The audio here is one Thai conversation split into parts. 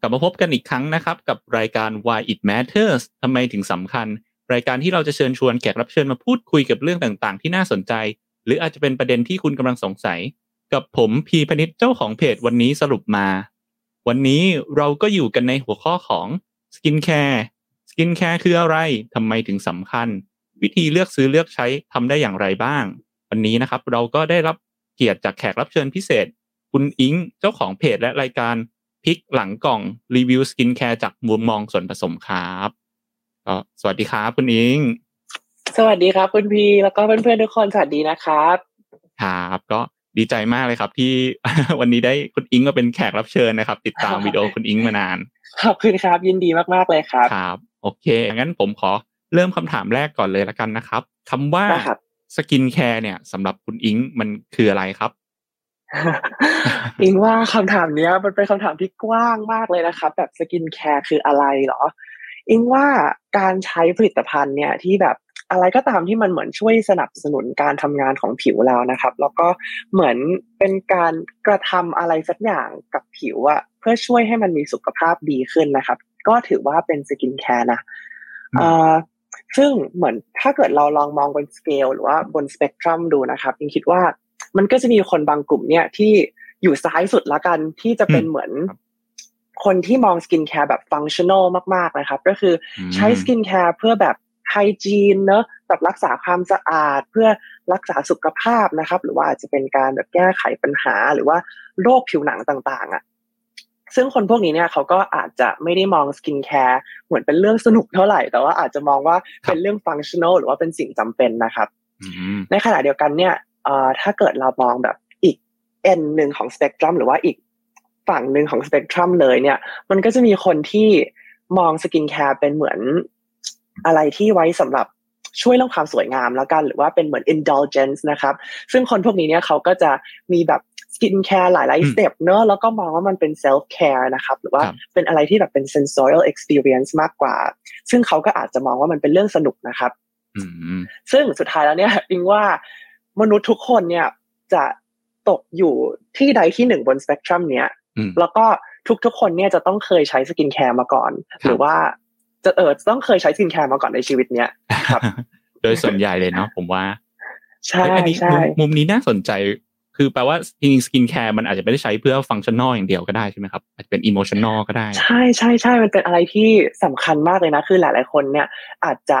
กลับมาพบกันอีกครั้งนะครับ กับรายการ Why It Matters ทำไมถึงสำคัญ รายการที่เราจะเชิญชวนแขกรับเชิญมาพูดคุยกับเรื่องต่างๆ ที่น่าสนใจ หรืออาจจะเป็นประเด็นที่คุณกำลังสงสัย กับผมพีพนิษเจ้าของเพจวันนี้สรุปมา วันนี้เราก็อยู่กันในหัวข้อของ skincare skincare คืออะไรทำไมถึงสำคัญ วิธีเลือกซื้อเลือกใช้ทำได้อย่างไรบ้าง วันนี้นะครับเราก็ได้รับเกียรติจากแขกรับเชิญพิเศษ คุณอิ๊งเจ้าของเพจและรายการ พลิกหลังกล่องรีวิว skincare จากมุมมองส่วนผสมครับก็สวัสดีครับคุณอิ๊ง สวัสดีครับคุณพีแล้วก็เพื่อนๆทุกคนสวัสดีนะครับครับก็ดีใจมากเลยครับที่วันนี้ได้คุณอิ๊งมาเป็นแขกรับเชิญนะครับ ติดตามวิดีโอคุณอิ๊งมานานขอบคุณครับ ยินดีมากๆเลยครับครับ โอเคงั้นผมขอเริ่มคำถามแรกก่อนเลยละกันนะครับคำว่าได้ครับskincare เนี่ยสำหรับคุณอิ๊งมันคืออะไรครับ อิ๊งว่าคำถามเนี้ย มันเป็นคำถามที่กว้างมากเลยนะครับแบบ skincare คืออะไรเหรอ อิ๊งว่าการใช้ผลิตภัณฑ์เนี่ยที่แบบอะไรก็ตามที่มันเหมือนช่วยสนับสนุนการทำงานของผิวเรานะครับ แล้วก็เหมือนเป็นการกระทำอะไรสักอย่างกับผิวอะเพื่อช่วยให้มันมีสุขภาพดีขึ้นนะครับ ก็ถือว่าเป็น skincare นะอืมอ่าซึ่งเหมือนถ้าเกิดเราลองมองบนสเกลหรือว่าบนสเปกตรัมดูนะครับอิงคิดว่า มันก็จะมีคนบางกลุ่มเนี่ยที่อยู่ซ้ายสุดละกันที่จะเป็นอืมเหมือนครับคนที่มองสกินแคร์แบบ functional มาก ๆ นะครับ ก็คืออมใช้สกินแคร์เพื่อแบบ hygiene เนอะแบบรักษาความสะอาดเพื่อรักษาสุขภาพนะครับ หรือว่าอาจจะเป็นการแบบแก้ไขปัญหาหรือว่าโรคผิวหนังต่าง ๆ อะ ซึ่งคนพวกนี้เนี่ยเขาก็อาจจะไม่ได้มองสกินแคร์เหมือนเป็นเรื่องสนุกเท่าไหร่ แต่ว่าอาจจะมองว่าเป็นเรื่อง functional หรือว่าเป็นสิ่งจำเป็นนะครับอืมในขณะเดียวกันเนี่ยเอ่อ ถ้าเกิดเรามองแบบอีก end หนึ่งของสเปกตรัมหรือว่าอีกฝั่งหนึ่งของสเปกตรัมเลยเนี่ย มันก็จะมีคนที่มองสกินแคร์เป็นเหมือนอะไรที่ไว้สำหรับช่วยเรื่องความสวยงามแล้วกันหรือว่าเป็นเหมือน indulgence นะครับ ซึ่งคนพวกนี้เนี่ยเขาก็จะมีแบบสกินแคร์หลายๆอืมสเต็ปเนอะแล้วก็มองว่ามันเป็น self care นะครับ หรือว่าครับเป็นอะไรที่แบบเป็น sensorial experience มากกว่า ซึ่งเขาก็อาจจะมองว่ามันเป็นเรื่องสนุกนะครับอืมซึ่งสุดท้ายแล้วเนี่ยอิงว่า มนุษย์ทุกคนเนี่ยจะตกอยู่ที่ใดที่หนึ่งบนสเปกตรัมเนี้ยอืมแล้วก็ทุกๆคนเนี่ยจะต้องเคยใช้สกินแคร์มาก่อนครับหรือว่าจะเออจะต้องเคยใช้สกินแคร์มาก่อนในชีวิตเนี้ยครับ โดยส่วนใหญ่เลยเนาะผมว่า ใช่เอ้ยอันนี้ใช่มุมมุมนี้น่าสนใจ คือแปลว่าจริงๆสกินแคร์มันอาจจะไม่ได้ใช้เพื่อ functional อย่างเดียวก็ได้ใช่ไหมครับอาจจะเป็น emotional ก็ได้ ใช่ใช่ใช่มันเป็นอะไรที่สำคัญมากเลยนะ คือหลาย ๆ คนเนี่ยอาจจะ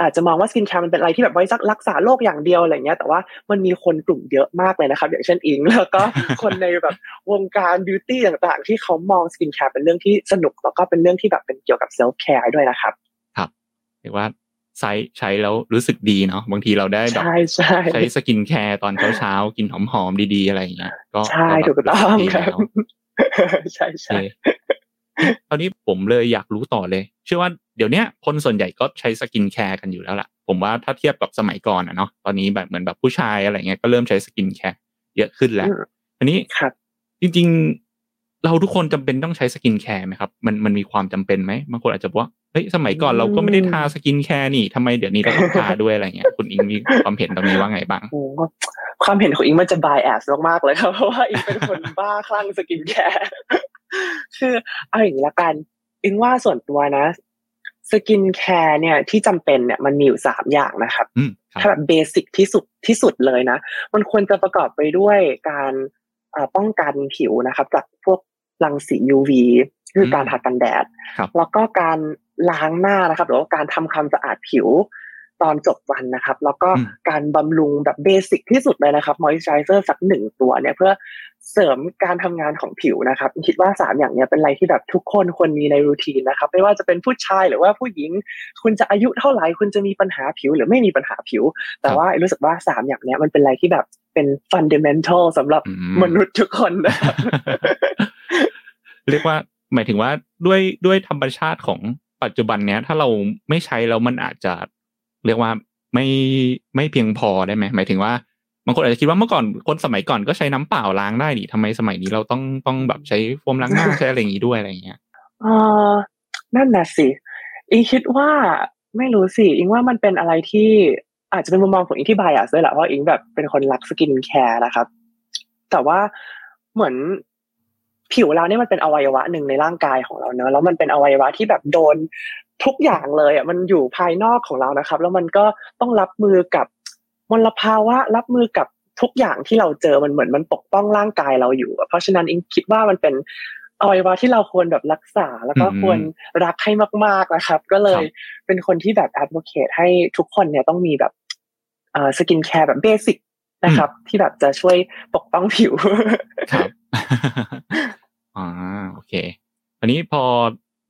อาจจะมองว่าสกินแคร์มันเป็นอะไรที่แบบไว้รักษาโรคอย่างเดียวอะไรเงี้ย แต่ว่ามันมีคนกลุ่มเยอะมากเลยนะครับ อย่างเช่นอิง แล้วก็คนในแบบวงการ beauty ต่างๆ ที่เขามองสกินแคร์เป็นเรื่องที่สนุก แล้วก็เป็นเรื่องที่แบบเป็นเกี่ยวกับ self care ด้วยนะครับเรียกว่าใช้ใช้แล้วรู้สึกดีเนาะบางทีเราได้แบบใช่ใช่ใช้สกินแคร์ตอนเช้าๆกลิ่นหอมๆดีๆอะไรอย่างเงี้ยก็ใช่ก็ถูแบบก็ต้องดีครับแล้วใช่ใช่โอเคตอนนี้ผมเลยอยากรู้ต่อเลย เชื่อว่าเดี๋ยวเนี้ยคนส่วนใหญ่ก็ใช้สกินแคร์กันอยู่แล้วล่ะ ผมว่าถ้าเทียบกับสมัยก่อนอะเนาะตอนนี้แบบเหมือนแบบผู้ชายอะไรเงี้ยก็เริ่มใช้สกินแคร์เยอะขึ้นแล้วอืมอันนี้ครับจริงๆ เราทุกคนจำเป็นต้องใช้สกินแคร์ไหมครับ มันมันมีความจำเป็นไหมบางคนอาจจะบอกว่าเฮ้ยสมัยก่อนเราก็ไม่ได้ทาสกินแคร์นี่ทำไมเดี๋ยวนี้เราต้องทาด้วยอะไรเงี้ยคุณอิงมีความเห็นตรงนี้ว่าไงบ้างโอ้โหความเห็นของอิงมันจะ bias มากๆเลยครับเพราะว่าอิงเป็นคนบ้าคลั่งสกินแคร์คือเอาอย่างนี้ละกันอิงว่าส่วนตัวนะ สกินแคร์เนี่ยที่จำเป็นเนี่ยมันมีอยู่สามอย่างนะครับอืมครับถ้าแบบ basic ที่สุดที่สุดเลยนะ มันควรจะประกอบไปด้วยการเอ่อป้องกันผิวนะครับจากพวก รังสี UV คือการอืมทากันแดดครับแล้วก็การล้างหน้านะครับหรือว่าการทำความสะอาดผิวตอนจบวันนะครับ แล้วก็อืมการบำรุงแบบเบสิกที่สุดเลยนะครับมอยส์เจอร์สักหนึ่งตัวเนี่ยเพื่อเสริมการทำงานของผิวนะครับ คิดว่าสามอย่างเนี้ยเป็นอะไรที่แบบทุกคนควรมีในรูทีนนะครับ ไม่ว่าจะเป็นผู้ชายหรือว่าผู้หญิง คุณจะอายุเท่าไหร่คุณจะมีปัญหาผิวหรือไม่มีปัญหาผิว แต่ว่ารู้สึกว่าสามอย่างเนี้ยมันเป็นอะไรที่แบบเป็นฟันเดเมนทัลสำหรับอืมนุษย์ทุกคนนะครับ เรียกว่าหมายถึงว่าด้วยด้วยธรรมชาติของปัจจุบันเนี้ย ถ้าเราไม่ใช้แล้วมันอาจจะ เรียกว่าไม่ไม่เพียงพอได้ไหมหมายถึงว่าบางคนอาจจะคิดว่าเมื่อก่อนคนสมัยก่อนก็ใช้น้ำเปล่าล้างได้นี่ทำไมสมัยนี้เราต้องต้องแบบใช้โฟมล้างหน้าใช้อะไรอย่างนี้ด้วยอะไรอย่างเงี้ยเออนั่นน่ะสิอิงคิดว่าไม่รู้สิอิงว่ามันเป็นอะไรที่อาจจะเป็นมุมมองของอิงที่ bias ด้วยแหละเพราะอิงแบบเป็นคนรักสกินแคร์นะครับ แต่ว่าเหมือน ผิวเราเนี่ยมันเป็นอวัยวะหนึ่งในร่างกายของเราเนอะแล้วมันเป็นอวัยวะที่แบบโดนทุกอย่างเลยอะมันอยู่ภายนอกของเรานะครับ แล้วมันก็ต้องรับมือกับมลภาวะ รับมือกับทุกอย่างที่เราเจอมันเหมือนมันปกป้องร่างกายเราอยู่ เพราะฉะนั้นอิงคิดว่ามันเป็นอวัยวะที่เราควรแบบรักษาแล้วก็ควรรักให้มาก ๆนะครับ ก็เลยเป็นคนที่แบบ advocate ให้ทุกคนเนี่ยต้องมีแบบเอ่อสกินแคร์แบบ basic นะครับ ที่แบบจะช่วยปกป้องผิวครับอ่าโอเค อันนี้พอ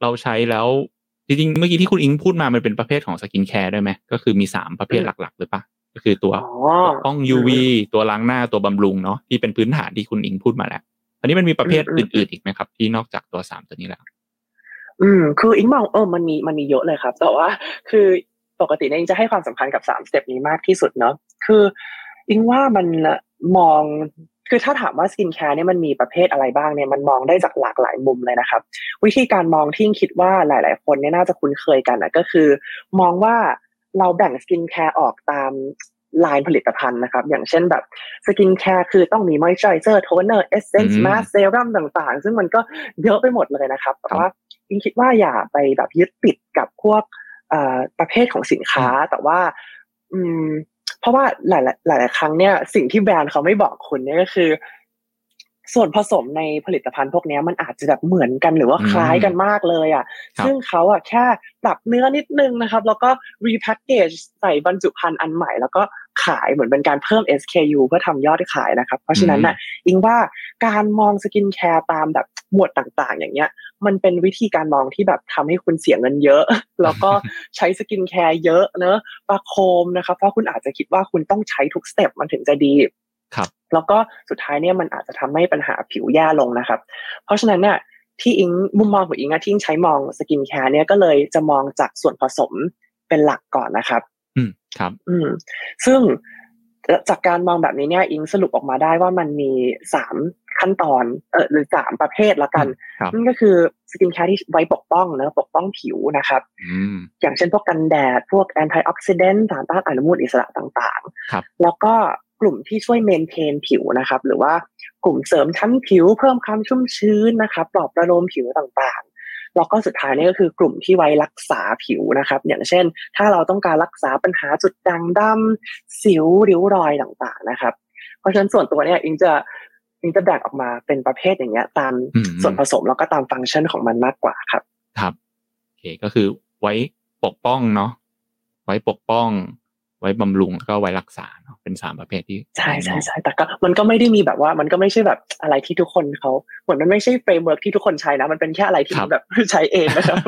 เราใช้แล้วจริงๆเมื่อกี้ที่คุณอิงพูดมามันเป็นประเภทของสกินแคร์ด้วยไหมก็คือมีสามประเภทหลักๆหรือปะก็คือตัวปกป้อง UV ตัวล้างหน้าตัวบำรุงเนาะที่เป็นพื้นฐานที่คุณอิงพูดมาแล้ว อันนี้มันมีประเภทอื่นๆอีกไหมครับ ที่นอกจากตัวสามตัวนี้แล้ว อืม คืออิงมองเออมันมีมันมีเยอะเลยครับ แต่ว่าคือปกติเนี่ยอิงจะให้ความสำคัญกับสามสเต็ปนี้มากที่สุดเนาะคืออิงว่ามันมอง คือถ้าถามว่าสกินแคร์เนี่ยมันมีประเภทอะไรบ้างเนี่ยมันมองได้จากหลากหลายมุมเลยนะครับ วิธีการมองที่คิดว่าหลาย ๆ คนเนี่ยน่าจะคุ้นเคยกันนะก็คือ มองว่าเราแบ่งสกินแคร์ออกตามลายผลิตภัณฑ์นะครับ อย่างเช่นแบบสกินแคร์คือต้องมี moisture โทนเนอร์ essence mask เซรั่มต่างๆ ซึ่งมันก็เยอะไปหมดเลยนะครับแต่ว่ายิงคิดว่าอย่าไปแบบยึดติดกับพวกประเภทของสินค้าแต่ว่า อืม เพราะว่าหลายหลายครั้งเนี่ยสิ่งที่แบรนด์เขาไม่บอกคุณเนี่ยก็คือ ส่วนผสมในผลิตภัณฑ์พวกนี้มันอาจจะแบบเหมือนกันหรือว่าคล้ายกันมากเลยอะ ซึ่งเขาอะแค่ปรับเนื้อนิดนึงนะครับ แล้วก็รีแพคเกจใส่บรรจุภัณฑ์อันใหม่ แล้วก็ขายเหมือนเป็นการเพิ่ม SKU เพื่อทำยอดขายนะครับ เพราะฉะนั้นน่ะอิงว่าการมองสกินแคร์ตามแบบหมวดต่างๆ อย่างเงี้ย มันเป็นวิธีการมองที่แบบทำให้คุณเสียเงินเยอะ แล้วก็ใช้สกินแคร์เยอะเนอะประโคมนะครับเพราะคุณอาจจะคิดว่าคุณต้องใช้ทุกสเต็ปมันถึงจะดีครับ แล้วก็สุดท้ายเนี่ยมันอาจจะทำให้ปัญหาผิวแย่ลงนะครับ เพราะฉะนั้นเนี่ยที่อิงมุมมองของอิงอะที่อิงใช้มองสกินแคร์เนี่ยก็เลยจะมองจากส่วนผสมเป็นหลักก่อนนะครับ อืมครับ อืมซึ่ง จากการมองแบบนี้เนี่ยอิงสรุปออกมาได้ว่ามันมีสามขั้นตอนเออหรือสามประเภทละกันนั่นก็คือสกินแคร์ที่ไว้ปกป้องเนอะปกป้องผิวนะครับอย่างเช่นพวกกันแดด พวก antioxidant สารต้านอนุมูลอิสระต่างๆ แล้วก็กลุ่มที่ช่วย maintain ผิวนะครับ หรือว่ากลุ่มเสริมชั้นผิวเพิ่มความชุ่มชื้นนะครับปลอบประโลมผิวต่าง แล้วก็สุดท้ายนี่ก็คือกลุ่มที่ไว้รักษาผิวนะครับ อย่างเช่น ถ้าเราต้องการรักษาปัญหาจุดด่างดำสิวริ้วรอยต่างๆนะครับ เพราะฉะนั้นส่วนตัวเนี่ยอิงจะอิงจะแบ่งออกมาเป็นประเภทอย่างเงี้ย ตามส่วนผสมแล้วก็ตามฟังก์ชันของมันมากกว่าครับ ครับโอเคก็คือไว้ปกป้องเนาะไว้ปกป้อง ไว้บำรุงแล้วก็ไว้รักษาเนาะเป็นสามประเภทที่ใช่ใช่ใช่แต่ก็มันก็ไม่ได้มีแบบว่ามันก็ไม่ใช่แบบอะไรที่ทุกคนเขาเหมือนมันไม่ใช่ framework ที่ทุกคนใช้นะมันเป็นแค่อะไรที่แบบใช้เองนะครับ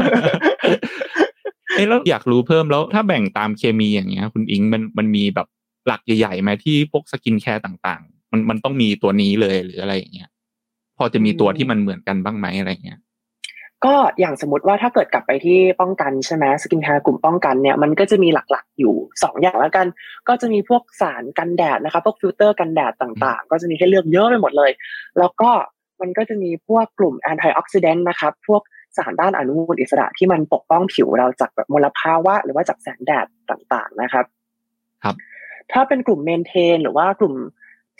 เอ้แล้วอยากรู้เพิ่มแล้วถ้าแบ่งตามเคมีอย่างเงี้ย คุณอิงมันมันมีแบบหลักใหญ่ๆไหมที่พวกสกินแคร์ต่าง ๆ มันมันต้องมีตัวนี้เลยหรืออะไรอย่างเงี้ยพอจะมีตัวที่มันเหมือนกันบ้างไหมอะไรเงี้ย ก็อย่างสมมติว่าถ้าเกิดกลับไปที่ป้องกันใช่ไหมสกินแคร์กลุ่มป้องกันเนี่ยมันก็จะมีหลักๆอยู่ 2 อย่างแล้วกัน ก็จะมีพวกสารกันแดดนะครับพวกฟิลเตอร์กันแดดต่างๆ ก็จะมีให้เลือกเยอะไปหมดเลย แล้วก็มันก็จะมีพวกกลุ่มแอนตี้ออกซิเดนต์นะครับพวกสารด้านอนุมูลอิสระที่มันปกป้องผิวเราจากแบบมลภาวะ หรือว่าจากแสงแดดต่างๆนะครับ ครับ ถ้าเป็นกลุ่มเมนเทน หรือว่ากลุ่ม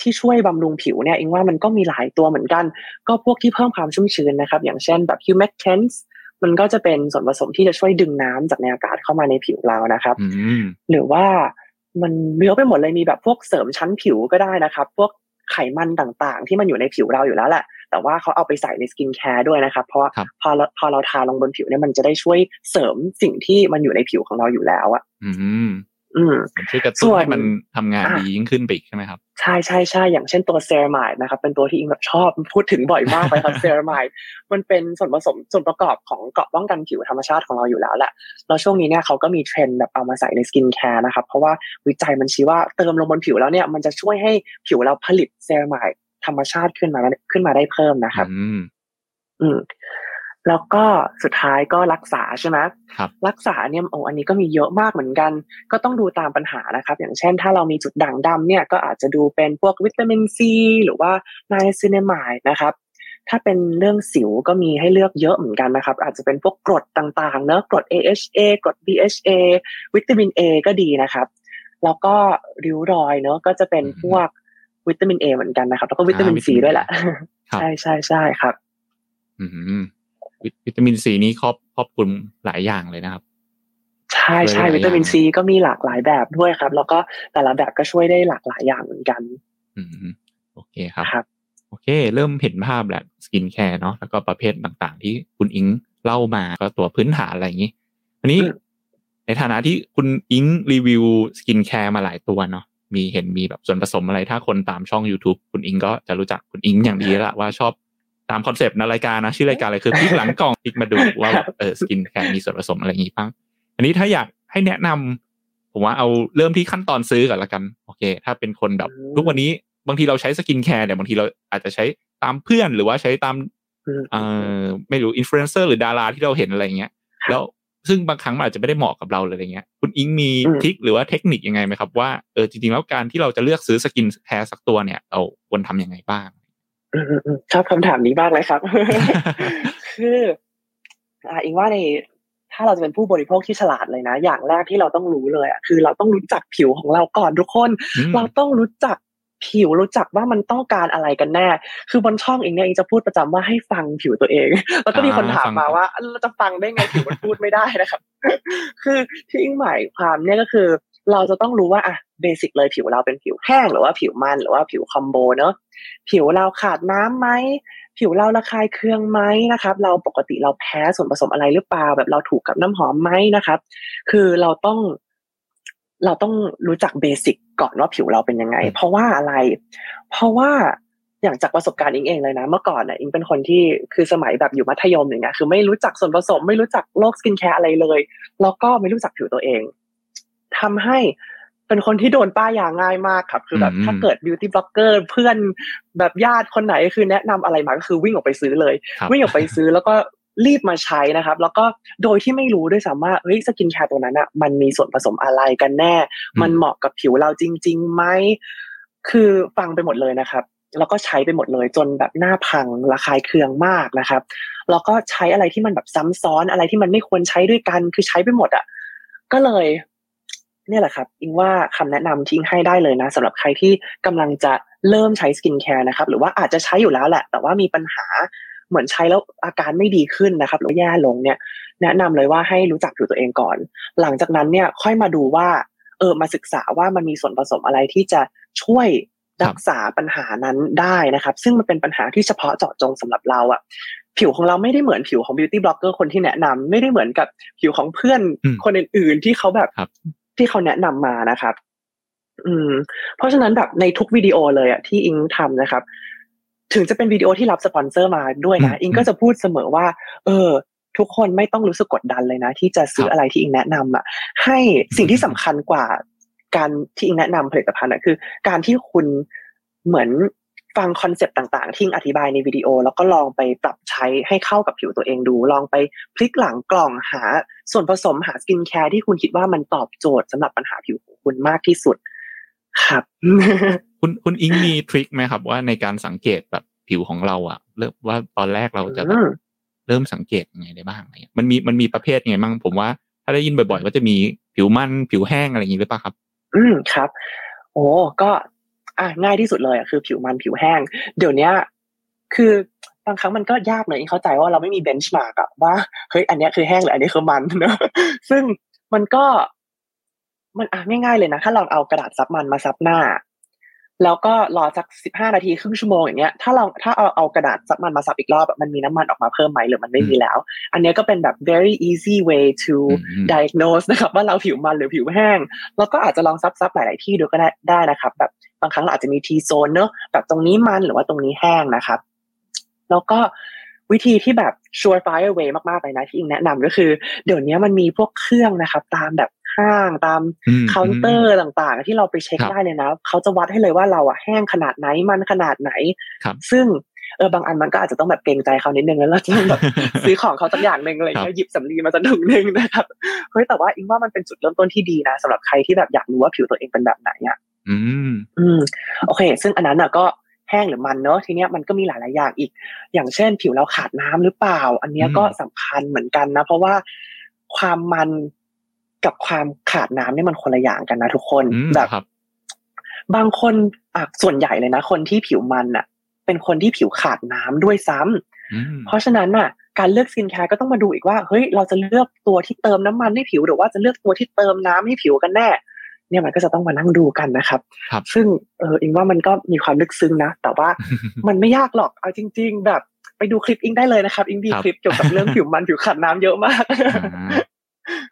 ที่ช่วยบำรุงผิวเนี่ยเองว่ามันก็มีหลายตัวเหมือนกัน ก็พวกที่เพิ่มความชุ่มชื้นนะครับ อย่างเช่นแบบ humectants มันก็จะเป็นส่วนผสมที่จะช่วยดึงน้ำจากในอากาศเข้ามาในผิวเรานะครับหรือว่ามันเยอะไปหมดเลยมีแบบพวกเสริมชั้นผิวก็ได้นะครับ พวกไขมันต่างๆ ที่มันอยู่ในผิวเราอยู่แล้วแหละ แต่ว่าเขาเอาไปใส่ในสกินแคร์ด้วยนะครับ เพราะว่าพอเราพอเราทาลงบนผิวเนี่ยมันจะได้ช่วยเสริมสิ่งที่มันอยู่ในผิวของเราอยู่แล้วอะ อืมช่วยกระตุ้นให้มันทำงานดียิ่งขึ้นไปอีกใช่ไหมครับใช่ใช่ใช่อย่างเช่นตัว ceramide นะครับ เป็นตัวที่อิงแบบชอบพูดถึงบ่อยมากไปครับ ceramide มันเป็นส่วนผสมส่วนประกอบของเกราะป้องกันผิวธรรมชาติของเราอยู่แล้วแหละแล้วช่วงนี้เนี่ยเขาก็มีเทรนด์แบบเอามาใส่ในสกินแคร์นะครับ เพราะว่าวิจัยมันชี้ว่าเติมลงบนผิวแล้วเนี่ยมันจะช่วยให้ผิวเราผลิต ceramide ธรรมชาติขึ้นมาขึ้นมาได้เพิ่มนะครับ อืม แล้วก็สุดท้ายก็รักษาใช่ไหมครับรักษาเนี่ยโอ้อันนี้ก็มีเยอะมากเหมือนกัน ก็ต้องดูตามปัญหานะครับ อย่างเช่น ถ้าเรามีจุดด่างดำเนี่ยก็อาจจะดูเป็นพวกวิตามินซีหรือว่า niacinamide นะครับ ถ้าเป็นเรื่องสิวก็มีให้เลือกเยอะเหมือนกันนะครับ อาจจะเป็นพวกกรดต่างๆเนอะกรด AHA กรด BHA วิตามิน A ก็ดีนะครับ แล้วก็ริ้วรอยเนอะก็จะเป็นพวกวิตามิน A เหมือนกันนะครับ แล้วก็วิตามินซีด้วยแหละใช่ใช่ใช่ครับ อืม วิตามินซีนี้ครอบครอบคลุมหลายอย่างเลยนะครับใช่ใช่วิตามินซีก็มีหลากหลายแบบด้วยครับ แล้วก็แต่ละแบบก็ช่วยได้หลากหลายอย่างเหมือนกัน อืมโอเคครับครับ โอเค เริ่มเห็นภาพแล้วสกินแคร์เนาะแล้วก็ประเภทต่างๆ ที่คุณอิงเล่ามาก็ตัวพื้นฐานอะไรอย่างนี้อันนี้อืมในฐานะที่คุณอิงรีวิวสกินแคร์มาหลายตัวเนาะมีเห็นมีแบบส่วนผสมอะไรถ้าคนตามช่อง YouTube คุณอิงก็จะรู้จักคุณอิงอย่างดีละว่าชอบ ตามคอนเซปต์ในรายการนะชื่อรายการอะไรคือพลิกหลังกล่องพลิกมาดูว่าแบบเออสกินแคร์มีส่วนผสมอะไรอย่างนี้บ้างอันนี้ถ้าอยากให้แนะนำผมว่าเอาเริ่มที่ขั้นตอนซื้อก่อนละกัน โอเค ถ้าเป็นคนแบบอืมทุกวันนี้บางทีเราใช้สกินแคร์เนี่ยบางทีเราอาจจะใช้ตามเพื่อนหรือว่าใช้ตามอืมเอ่อไม่รู้อินฟลูเอนเซอร์หรือดาราที่เราเห็นอะไรเงี้ยแล้วซึ่งบางครั้งมันอาจจะไม่ได้เหมาะกับเราเลยอะไรเงี้ย คุณอิงมีอืมทริคหรือว่าเทคนิคยังไงไหมครับว่าเออจริงๆแล้วการที่เราจะเลือกซื้อสกินแคร์สักตัวเนี่ย เราควรทำยังไงบ้างอืมอืมอืม ชอบคำถามนี้มากเลยครับ คืออ่าอิงว่าในถ้าเราจะเป็นผู้บริโภคที่ฉลาดเลยนะ อย่างแรกที่เราต้องรู้เลยอะคือเราต้องรู้จักผิวของเราก่อนทุกคนอืมเราต้องรู้จักผิวรู้จักว่ามันต้องการอะไรกันแน่ คือบนช่องเองเนี่ยเองจะพูดประจำว่าให้ฟังผิวตัวเอง แล้วก็มีคนถามมาว่าเราจะฟังได้ไงผิวมันพูดไม่ได้นะครับ คือที่อิงหมายความเนี่ยก็คือ เราจะต้องรู้ว่าอะเบสิกเลยผิวเราเป็นผิวแห้งหรือว่าผิวมันหรือว่าผิวคอมโบเนอะผิวเราขาดน้ำไหมผิวเราระคายเคืองไหมนะครับ เราปกติเราแพ้ส่วนผสมอะไรหรือเปล่า แบบเราถูกกับน้ำหอมไหมนะครับ คือเราต้อง เราต้องรู้จัก basic ก่อนว่าผิวเราเป็นยังไงอืมเพราะว่าอะไร เพราะว่าอย่างจากประสบการณ์อิงเองเลยนะ เมื่อก่อนน่ะอิงเป็นคนที่คือสมัยแบบอยู่มัธยมอย่างเงี้ยคือไม่รู้จักส่วนผสม ไม่รู้จักโลกสกินแคร์อะไรเลย แล้วก็ไม่รู้จักผิวตัวเอง ทำให้เป็นคนที่โดนป้ายยาง่ายมากครับ คือแบบอืมถ้าเกิด beauty blogger เพื่อนแบบญาติคนไหนคือแนะนำอะไรมาก็คือวิ่งออกไปซื้อเลยครับวิ่งออกไปซื้อแล้วก็รีบมาใช้นะครับ แล้วก็โดยที่ไม่รู้ด้วยซ้ำว่าเฮ้ยสกินแคร์ตัวนั้นอะมันมีส่วนผสมอะไรกันแน่ มันเหมาะกับผิวเราจริงๆไหมคือฟังไปหมดเลยนะครับ แล้วก็ใช้ไปหมดเลยจนแบบหน้าพังระคายเคืองมากนะครับ แล้วก็ใช้อะไรที่มันแบบซ้ำซ้อนอะไรที่มันไม่ควรใช้ด้วยกันคือใช้ไปหมดอะก็เลย เนี่ยแหละครับอิงว่าคำแนะนำที่อิงให้ได้เลยนะสำหรับใครที่กำลังจะเริ่มใช้สกินแคร์นะครับหรือว่าอาจจะใช้อยู่แล้วแหละ แต่ว่ามีปัญหาเหมือนใช้แล้วอาการไม่ดีขึ้นนะครับหรือแย่ลงเนี่ย แนะนำเลยว่าให้รู้จักผิวตัวเองก่อน หลังจากนั้นเนี่ยค่อยมาดูว่าเออมาศึกษาว่ามันมีส่วนผสมอะไรที่จะช่วยรักษาปัญหานั้นได้นะครับ ซึ่งมันเป็นปัญหาที่เฉพาะเจาะจงสำหรับเราอะผิวของเราไม่ได้เหมือนผิวของบิวตี้บล็อกเกอร์คนที่แนะนำไม่ได้เหมือนกับผิวของเพื่อนอืมคนอื่น ๆ ที่เขาแบบครับ ที่เขาแนะนำมานะครับ อืม เพราะฉะนั้นแบบในทุกวิดีโอเลยอะที่อิงทำนะครับ ถึงจะเป็นวิดีโอที่รับสปอนเซอร์มาด้วยนะอืมอิงก็จะพูดเสมอว่า เออ ทุกคนไม่ต้องรู้สึกกดดันเลยนะ ที่จะซื้อครับอะไรที่อิงแนะนำอะ ให้สิ่งที่สำคัญกว่าการที่อิงแนะนำผลิตภัณฑ์อะคือ การที่คุณเหมือน ฟังคอนเซปต์ต่างๆ ที่อิงอธิบายในวิดีโอ แล้วก็ลองไปปรับใช้ให้เข้ากับผิวตัวเองดู ลองไปพลิกหลังกล่องหาส่วนผสมหาสกินแคร์ที่คุณคิดว่ามันตอบโจทย์สำหรับปัญหาผิวของคุณมากที่สุด ครับ คุณคุณอิงมีทริคไหมครับ ว่าในการสังเกตแบบผิวของเราอะเริ่มว่าตอนแรกเราจะแบบอืมเริ่มสังเกตยังไงได้บ้างอะไรเงี้ยมันมีมันมีประเภทยังไงบ้างผมว่าถ้าได้ยินบ่อยๆ ก็จะมีผิวมันผิวแห้งอะไรอย่างนี้หรือเปล่าครับ อืมครับ โอ้ก็ อะง่ายที่สุดเลยอะคือผิวมันผิวแห้ง เดี๋ยวนี้คือบางครั้งมันก็ยากเลยเข้าใจว่าเราไม่มีเบนช์มาร์กอะว่าเฮ้ยอันนี้คือแห้งหรืออันนี้คือมันเนอะซึ่งมันก็มันอะง่ายๆเลยนะ ถ้าลองเอากระดาษซับมันมาซับหน้า แล้วก็รอสักสิบห้านาทีครึ่งชั่วโมงอย่างเงี้ยถ้าลองถ้าเอาเอากระดาษซับมันมาซับอีกรอบอะมันมีน้ำมันออกมาเพิ่มไหมหรือมันไม่มีแล้ว อันเนี้ยก็เป็นแบบ very easy way to อืม diagnose นะครับว่าเราผิวมันหรือผิวแห้ง แล้วก็อาจจะลองซับซับหลาย ๆ ที่ดูก็ได้ได้นะครับ แบบบางครั้งเราอาจจะมี T zone เนอะแบบตรงนี้มันหรือว่าตรงนี้แห้งนะครับ แล้วก็วิธีที่แบบ surefire way มากๆเลยนะที่อิงแนะนำก็คือ เดี๋ยวนี้มันมีพวกเครื่องนะครับ ตามแบบ ห้างตามอืมเคาน์เตอร์ต่างๆ ที่เราไปเช็คครับได้เลยนะเขาจะวัดให้เลยว่าเราอะแห้งขนาดไหนมันขนาดไหนครับซึ่งเออบางอันมันก็อาจจะต้องแบบเกรงใจเขานิดนึงแล้วเราจะต้องแบบซื้อของเขาสักอย่างหนึ่งอะไรอย่างเงี้ยหยิบสำลีมาสักถุงหนึ่งนะครับเฮ้ยแต่ว่าอิงว่ามันเป็นจุดเริ่มต้นที่ดีนะสำหรับใครที่แบบอยากรู้ว่าผิวตัวเองเป็นแบบไหนอะอืมอืมโอเค ซึ่งอันนั้นอะก็แห้งหรือมันเนอะทีเนี้ยมันก็มีหลาย ๆ อย่างอีก อย่างเช่น ผิวเราขาดน้ำหรือเปล่า อันเนี้ยอืมก็สำคัญเหมือนกันนะ เพราะว่าความมัน กับความขาดน้ำเนี่ยมันคนละอย่างกันนะทุกคนอืมแบบครับบางคนอะส่วนใหญ่เลยนะ คนที่ผิวมันอะ เป็นคนที่ผิวขาดน้ำด้วยซ้เพราะฉะนั้นอะ การเลือกสกินแคร์ก็ต้องมาดูอีกว่าเฮ้ยเราจะเลือกตัวที่เติมน้ำมันให้ผิวหรือว่าจะเลือกตัวที่เติมน้ำให้ผิวกันแน่ เนี่ยมันก็จะต้องมานั่งดูกันนะครับครับซึ่งเอออิงว่ามันก็มีความลึกซึ้งนะแต่ว่ามันไม่ยากหรอกเอาจริง ๆ แบบไปดูคลิปอิงได้เลยนะครับ อิงมีคลิปเกี่ยวกับเรื่องผิวมันผิวขัดน้ำเยอะมาก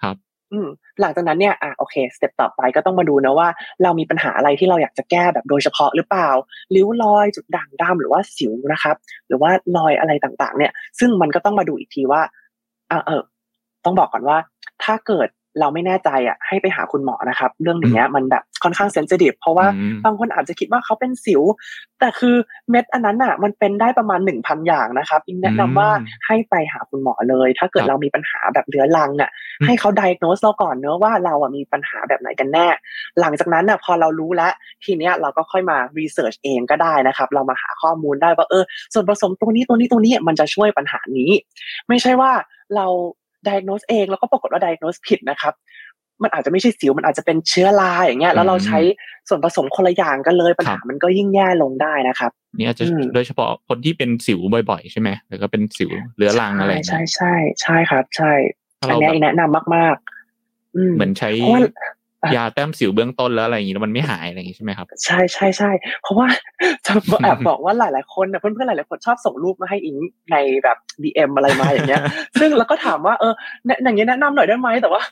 ครับอืม หลังจากนั้นเนี่ยอะโอเคสเต็ปต่อไปก็ต้องมาดูนะว่า เรามีปัญหาอะไรที่เราอยากจะแก้แบบโดยเฉพาะหรือเปล่าริ้วรอยจุดด่างดำหรือว่าสิวนะครับ หรือว่ารอยอะไรต่างๆ เนี่ย ซึ่งมันก็ต้องมาดูอีกทีว่าอ่าเออต้องบอกก่อนว่า ถ้าเกิด เราไม่แน่ใจอะให้ไปหาคุณหมอนะครับ เรื่องอย่างเงี้ยมันแบบค่อนข้างเซนซิทีฟเพราะว่าบางคนอาจจะคิดว่าเขาเป็นสิว แต่คือเม็ดอันนั้นอะ มันเป็นได้ประมาณหนึ่งพันอย่างนะครับอิงแนะนำว่าให้ไปหาคุณหมอเลย ถ้าเกิดเรามีปัญหาแบบเรื้อรังอะ ให้เขา diagnose เราก่อนเนอะว่าเราอะมีปัญหาแบบไหนกันแน่ หลังจากนั้นอะพอเรารู้แล้วทีเนี้ยเราก็ค่อยมา research เองก็ได้นะครับ เรามาหาข้อมูลได้ว่าเออส่วนผสมตรงนี้ตรงนี้ตรงนี้มันจะช่วยปัญหานี้ ไม่ใช่ว่าเรา diagnose เองแล้วก็ปรากฏว่า diagnose ผิดนะครับมันอาจจะไม่ใช่สิวมันอาจจะเป็นเชื้อราอย่างเงี้ย แล้วเราใช้ส่วนผสมคนละอย่างกันเลยปัญหามันก็ยิ่งแย่ลงได้นะครับ นี่อาจจะโดยเฉพาะคนที่เป็นสิวบ่อยๆ ใช่ไหมหรือก็เป็นสิวเรื้อรังอะไรใช่ใช่ใช่ครับ ใช่อันนี้แนะนำมาก ๆ เหมือนใช้ ยาแต้มสิวเบื้องต้นแล้วอะไรอย่างนี้แล้วมันไม่หายอะไรอย่างนี้ใช่ไหมครับ ใช่ใช่ใช่เพราะว่าจะแอบบอกว่าหลาย ๆ คนเพื่อนเพื่อนหลาย ๆ คนชอบส่งรูปมาให้อิงในแบบดีเอ็มอะไรมาอย่างเงี้ย ซึ่งเราก็ถามว่าเอออย่างเงี้ยแนะนำหน่อยได้ไหมแต่ว่า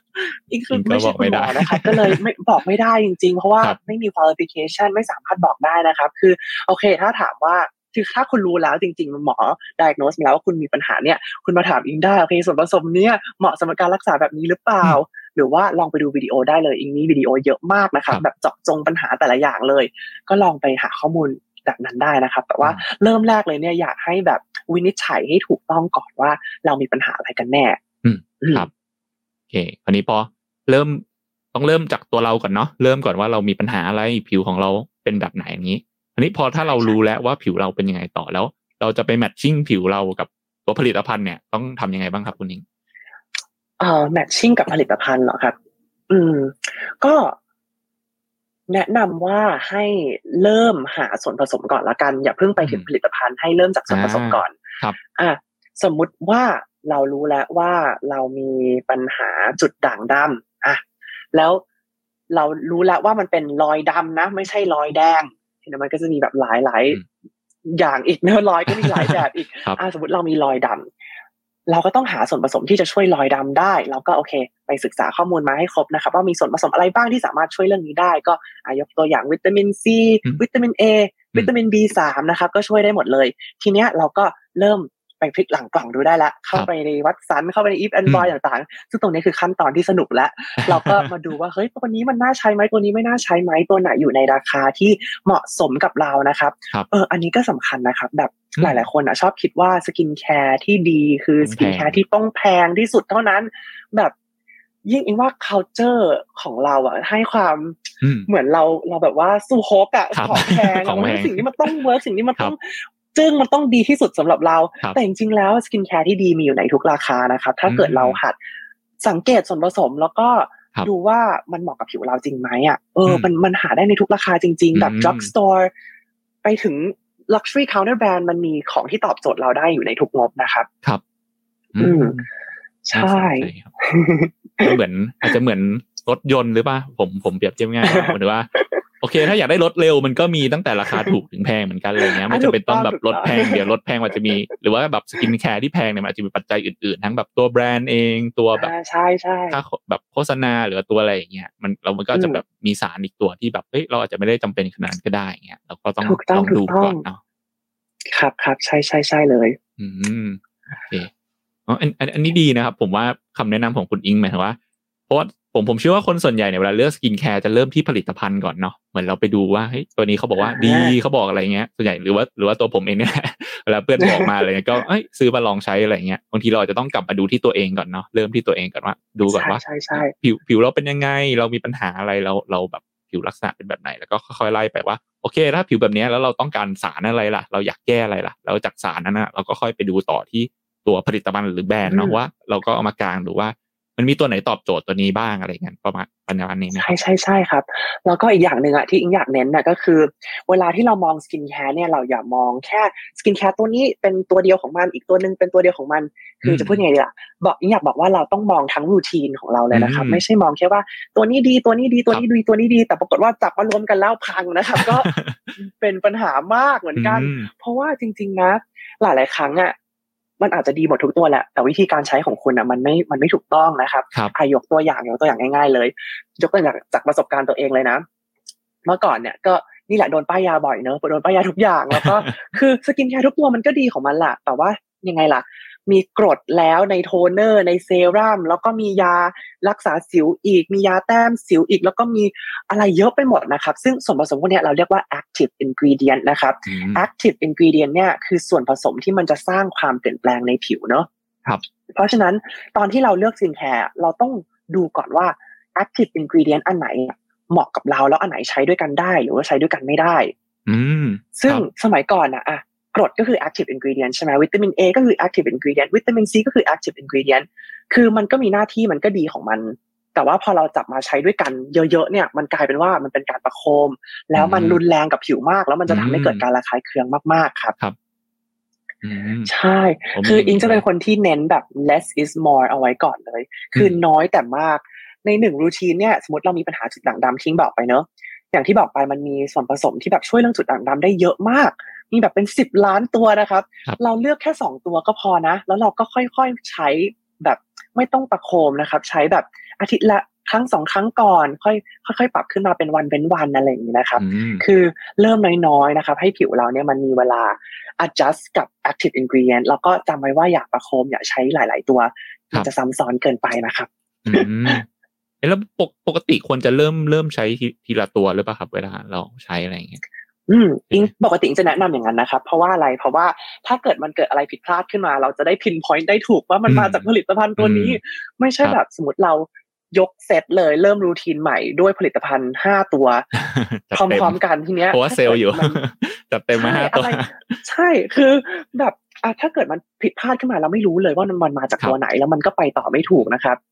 อิงคือไม่ใช่คุณหมอนะครับก็เลยไม่บอกไม่ได้จริง ๆ เพราะว่าไม่มี qualification ไม่สามารถบอกได้นะครับ คือโอเคถ้าถามว่าคือถ้าคุณรู้แล้วจริงๆ หมอ diagnose แล้วว่าคุณมีปัญหาเนี่ย คุณมาถามอิงได้โอเคส่วนผสมเนี่ยเหมาะสำหรับการรักษาแบบนี้หรือเปล่า หรือว่าลองไปดูวิดีโอได้เลยอิงมีวิดีโอเยอะมากนะครับแบบเจาะจงปัญหาแต่ละอย่างเลย ก็ลองไปหาข้อมูลแบบนั้นได้นะครับ แต่ว่าเริ่มแรกเลยเนี่ยอยากให้แบบวินิจฉัยให้ถูกต้องก่อนว่าเรามีปัญหาอะไรกันแน่ อืมครับโอเคคราวนี้พอเริ่มต้องเริ่มจากตัวเราก่อนเนาะเริ่มก่อนว่าเรามีปัญหาอะไรผิวของเราเป็นแบบไหนอย่างนี้ อันนี้พอถ้าเรารู้แล้วว่าผิวเราเป็นยังไงต่อแล้ว เราจะไปแมทชิ่งผิวเรากับตัวผลิตภัณฑ์เนี่ยต้องทำยังไงบ้างครับคุณนิง เอ่อแมทชิ่งกับผลิตภัณฑ์เหรอครับ อืม ก็แนะนำว่าให้เริ่มหาส่วนผสมก่อนละกัน อย่าเพิ่งไปถึงผลิตภัณฑ์ให้เริ่มจากส่วนผสมก่อน ครับ อะสมมุติว่าเรารู้แล้วว่าเรามีปัญหาจุดด่างดำอะแล้วเรารู้แล้วว่ามันเป็นรอยดำนะ ไม่ใช่รอยแดงทีนี้มันก็จะมีแบบหลายหลายอย่างอีกเนื้อรอยก็มีหลายแบบอีกอ่าสมมติเรามีรอยดำ เราก็ต้องหาส่วนผสมที่จะช่วยรอยดำได้ เราก็โอเค ไปศึกษาข้อมูลมาให้ครบนะครับว่ามีส่วนผสมอะไรบ้างที่สามารถช่วยเรื่องนี้ได้ ก็อายกตัวอย่างวิตามินซีวิตามินเอวิตามิน B3 นะครับก็ช่วยได้หมดเลย ทีเนี้ยเราก็เริ่มไปพลิกหลังกล่องดูได้ละเข้าไปในวัดซันเข้าไปในอีฟแอนด์บอยต่างๆ ซึ่งตรงนี้คือขั้นตอนที่สนุกแล้ว เราก็มาดูว่าเฮ้ยตัวนี้มันน่าใช้ไหมตัวนี้ไม่น่าใช้ไหมตัวไหนอยู่ในราคาที่เหมาะสมกับเรานะครับ เอออันนี้ก็สำคัญนะครับ แบบ หลาย ๆ คนอะชอบคิดว่าสกินแคร์ที่ดีคือสกินแคร์ที่ต้องแพงที่สุดเท่านั้น แบบยิ่งอิงว่า culture ของเราอะให้ความเหมือนเราเราแบบว่าสู้โฮกอะของแพงสิ่งนี้มันต้อง work สิ่งนี้มันต้องซึ่งมันต้องดีที่สุดสำหรับเรา แต่จริงๆแล้วสกินแคร์ที่ดีมีอยู่ในทุกราคานะครับถ้าเกิดเราหัดสังเกตส่วนผสมแล้วก็ดูว่ามันเหมาะกับผิวเราจริงไหมอะเออมันมันหาได้ในทุกราคาจริง ๆ แบบ drug store ไปถึง luxury counter brand มันมีของที่ตอบโจทย์เราได้อยู่ในทุกงบนะครับ ครับ อืมใช่เหมือน อาจจะเหมือนรถยนต์หรือป่ะผมผมเปรียบเทียบง่ายเหมือนว่า โอเค ถ้าอยากได้รถเร็วมันก็มีตั้งแต่ราคาถูกถึงแพงเหมือนกันอะไรเงี้ยไม่จะเป็นต้องแบบรถแพงเดี๋ยวรถแพงมันจะมีหรือว่าแบบสกินแคร์ที่แพงเนี่ยมันอาจจะมีปัจจัยอื่นๆ ทั้งแบบตัวแบรนด์เองตัวแบบใช่ใช่ถ้าแบบโฆษณาหรือตัวอะไรอย่างเงี้ยมันเรามันก็จะแบบมีสารอีกตัวที่แบบเฮ้ยเราอาจจะไม่ได้จำเป็นขนาดนั้นก็ได้เงี้ยเราก็ต้องต้องดูก่อนเนาะครับครับใช่ใช่ใช่เลย อืมโอเคอ๋ออันอันนี้ดีนะครับ ผมว่าคำแนะนำของคุณอิงหมายถึงว่าเพราะว่า ผมผมเชื่อว่าคนส่วนใหญ่เนี่ยเวลาเลือกสกินแคร์จะเริ่มที่ผลิตภัณฑ์ก่อนเนาะเหมือนเราไปดูว่าเฮ้ยตัวนี้เขาบอกว่าดีเขาบอกอะไรเงี้ยส่วนใหญ่หรือว่าหรือว่าตัวผมเองเนี่ยเวลาเพื่อนบอกมาอะไรเงี้ยก็เอ้ยซื้อมาลองใช้อะไรเงี้ยบางทีเราจะต้องกลับมาดูที่ตัวเองก่อนเนาะเริ่มที่ตัวเองก่อนว่า ดูก่อนว่าผิวผิวเราเป็นยังไง เรามีปัญหาอะไรเราเราแบบผิวลักษณะเป็นแบบไหนแล้วก็ค่อยๆไล่ไปว่าโอเคถ้าผิวแบบนี้แล้วเราต้องการสารอะไรล่ะ เราอยากแก้อะไรล่ะแล้วจากสารนั้นนะเราก็ค่อยไปดูต่อที่ตัวผลิตภัณฑ์หรือแบรนด์เนาะว่า เราก็เอามากลางดูว่า มันมันมีตัวไหนตอบโจทย์ตัวนี้บ้างอะไรเงี้ยประมาณประมาณนี้ไหมใช่ใช่ใช่ครับ แล้วก็อีกอย่างหนึ่งอะที่อิงอยากเน้นนะก็คือ เวลาที่เรามองสกินแคร์เนี่ยเราอย่ามองแค่สกินแคร์ตัวนี้เป็นตัวเดียวของมันอีกตัวหนึ่งเป็นตัวเดียวของมัน คือจะพูดยังไงดีล่ะบอกอิงอยากบอกว่าเราต้องมองทั้งรูทีนของเราเลยนะครับ ไม่ใช่มองแค่ว่าตัวนี้ดีตัวนี้ดีตัวนี้ดีตัวนี้ดี แต่ปรากฏว่าจับมารวมกันแล้วพังนะครับ ก็เป็นปัญหามากเหมือนกันอืมเพราะว่าจริง ๆนะหลาย ๆ ครั้งอะ มันอาจจะดีหมดทุกตัวแหละ แต่วิธีการใช้ของคุณอะมันไม่มันไม่ถูกต้องนะครับครับอายกตัวอย่างยกตัวอย่างง่ายๆ เลยยกตัวอย่างจากประสบการณ์ตัวเองเลยนะ เมื่อก่อนเนี่ยก็นี่แหละโดนป้ายยาบ่อยเนอะโดนป้ายยาทุกอย่างแล้วก็คือสกินแคร์ทุกตัวมันก็ดีของมันแหละแต่ว่ายังไงล่ะ มีกรดแล้วในโทนเนอร์ ในเซรั่มแล้วก็มียารักษาสิวอีก มียาแต้มสิวอีก แล้วก็มีอะไรเยอะไปหมดนะครับ ซึ่งส่วนผสมพวกเนี้ยเราเรียกว่า active ingredient นะครับอืม active ingredient เนี่ยคือส่วนผสมที่มันจะสร้างความเปลี่ยนแปลงในผิวเนอะครับ เพราะฉะนั้นตอนที่เราเลือกสกินแคร์เราต้องดูก่อนว่า active ingredient อันไหนเหมาะกับเราแล้วอันไหนใช้ด้วยกันได้ หรือว่าใช้ด้วยกันไม่ได้อืมซึ่งครับสมัยก่อนนะอะ กรดก็คือ active ingredient ใช่ไหมวิตามิน A ก็คือ active ingredient วิตามิน C ก็คือ active ingredient คือมันก็มีหน้าที่มันก็ดีของมัน แต่ว่าพอเราจับมาใช้ด้วยกันเยอะๆเนี่ย มันกลายเป็นว่ามันเป็นการประโคม แล้วมันอืมรุนแรงกับผิวมาก แล้วมันจะทำให้อืมเกิดการระคายเคืองมากๆครับอืมใช่ผมคือมีอิงจะเป็นคนที่เน้นแบบ less is more เอาไว้ก่อนเลย คือน้อยแต่มาก ในหนึ่งรูทีนเนี่ย สมมติเรามีปัญหาจุดด่างดำทิ้งบอกไปเนอะ อย่างที่บอกไปมันมีส่วนผสมที่แบบช่วยเรื่องจุดด่างดำได้เยอะมาก มีแบบเป็นสิบล้านตัวนะครับครับ เราเลือกแค่สองตัวก็พอนะ แล้วเราก็ค่อยๆใช้แบบไม่ต้องประโคมนะครับ ใช้แบบอาทิตย์ละครั้งสองครั้งก่อน ค่อยค่อยๆปรับขึ้นมาเป็นวันเป็นวันอะไรอย่างนี้นะครับอืมคือเริ่มน้อยๆนะครับ ให้ผิวเราเนี่ยมันมีเวลา adjust กับ active ingredient แล้วก็จำไว้ว่าอย่าประโคมอย่าใช้หลาย ๆ ตัวครัมันบจะซ้ำซ้อนเกินไปนะครับอืมเอ๊ะแล้วปกปกติควรจะเริ่มเริ่มใช้ทีทีละตัวหรือเปล่าครับ เวลาเราใช้อะไรอย่างเงี้ย อืมอิงปกติอิงจะแนะนำอย่างนั้นนะครับเพราะว่าอะไรเพราะว่าถ้าเกิดมันเกิดอะไรผิดพลาดขึ้นมา เราจะได้ pinpoint ได้ถูกว่ามันมาจากผลิตภัณฑ์ตัวนี้ ไม่ใช่แบบสมมติเรายกเซตเลยเริ่มรูทีนใหม่ด้วยผลิตภัณฑ์ห้าตัวจัดพเต็มร้อมๆกันทีเนี้ยเพราะว่าเซลล์อยู่มันจัดเต็มมาห้าใช่ตัวอะไรใช่คือแบบอะถ้าเกิดมันผิดพลาดขึ้นมาเราไม่รู้เลยว่ามันมันมาจากครับตัวไหนแล้วมันก็ไปต่อไม่ถูกนะครับอืม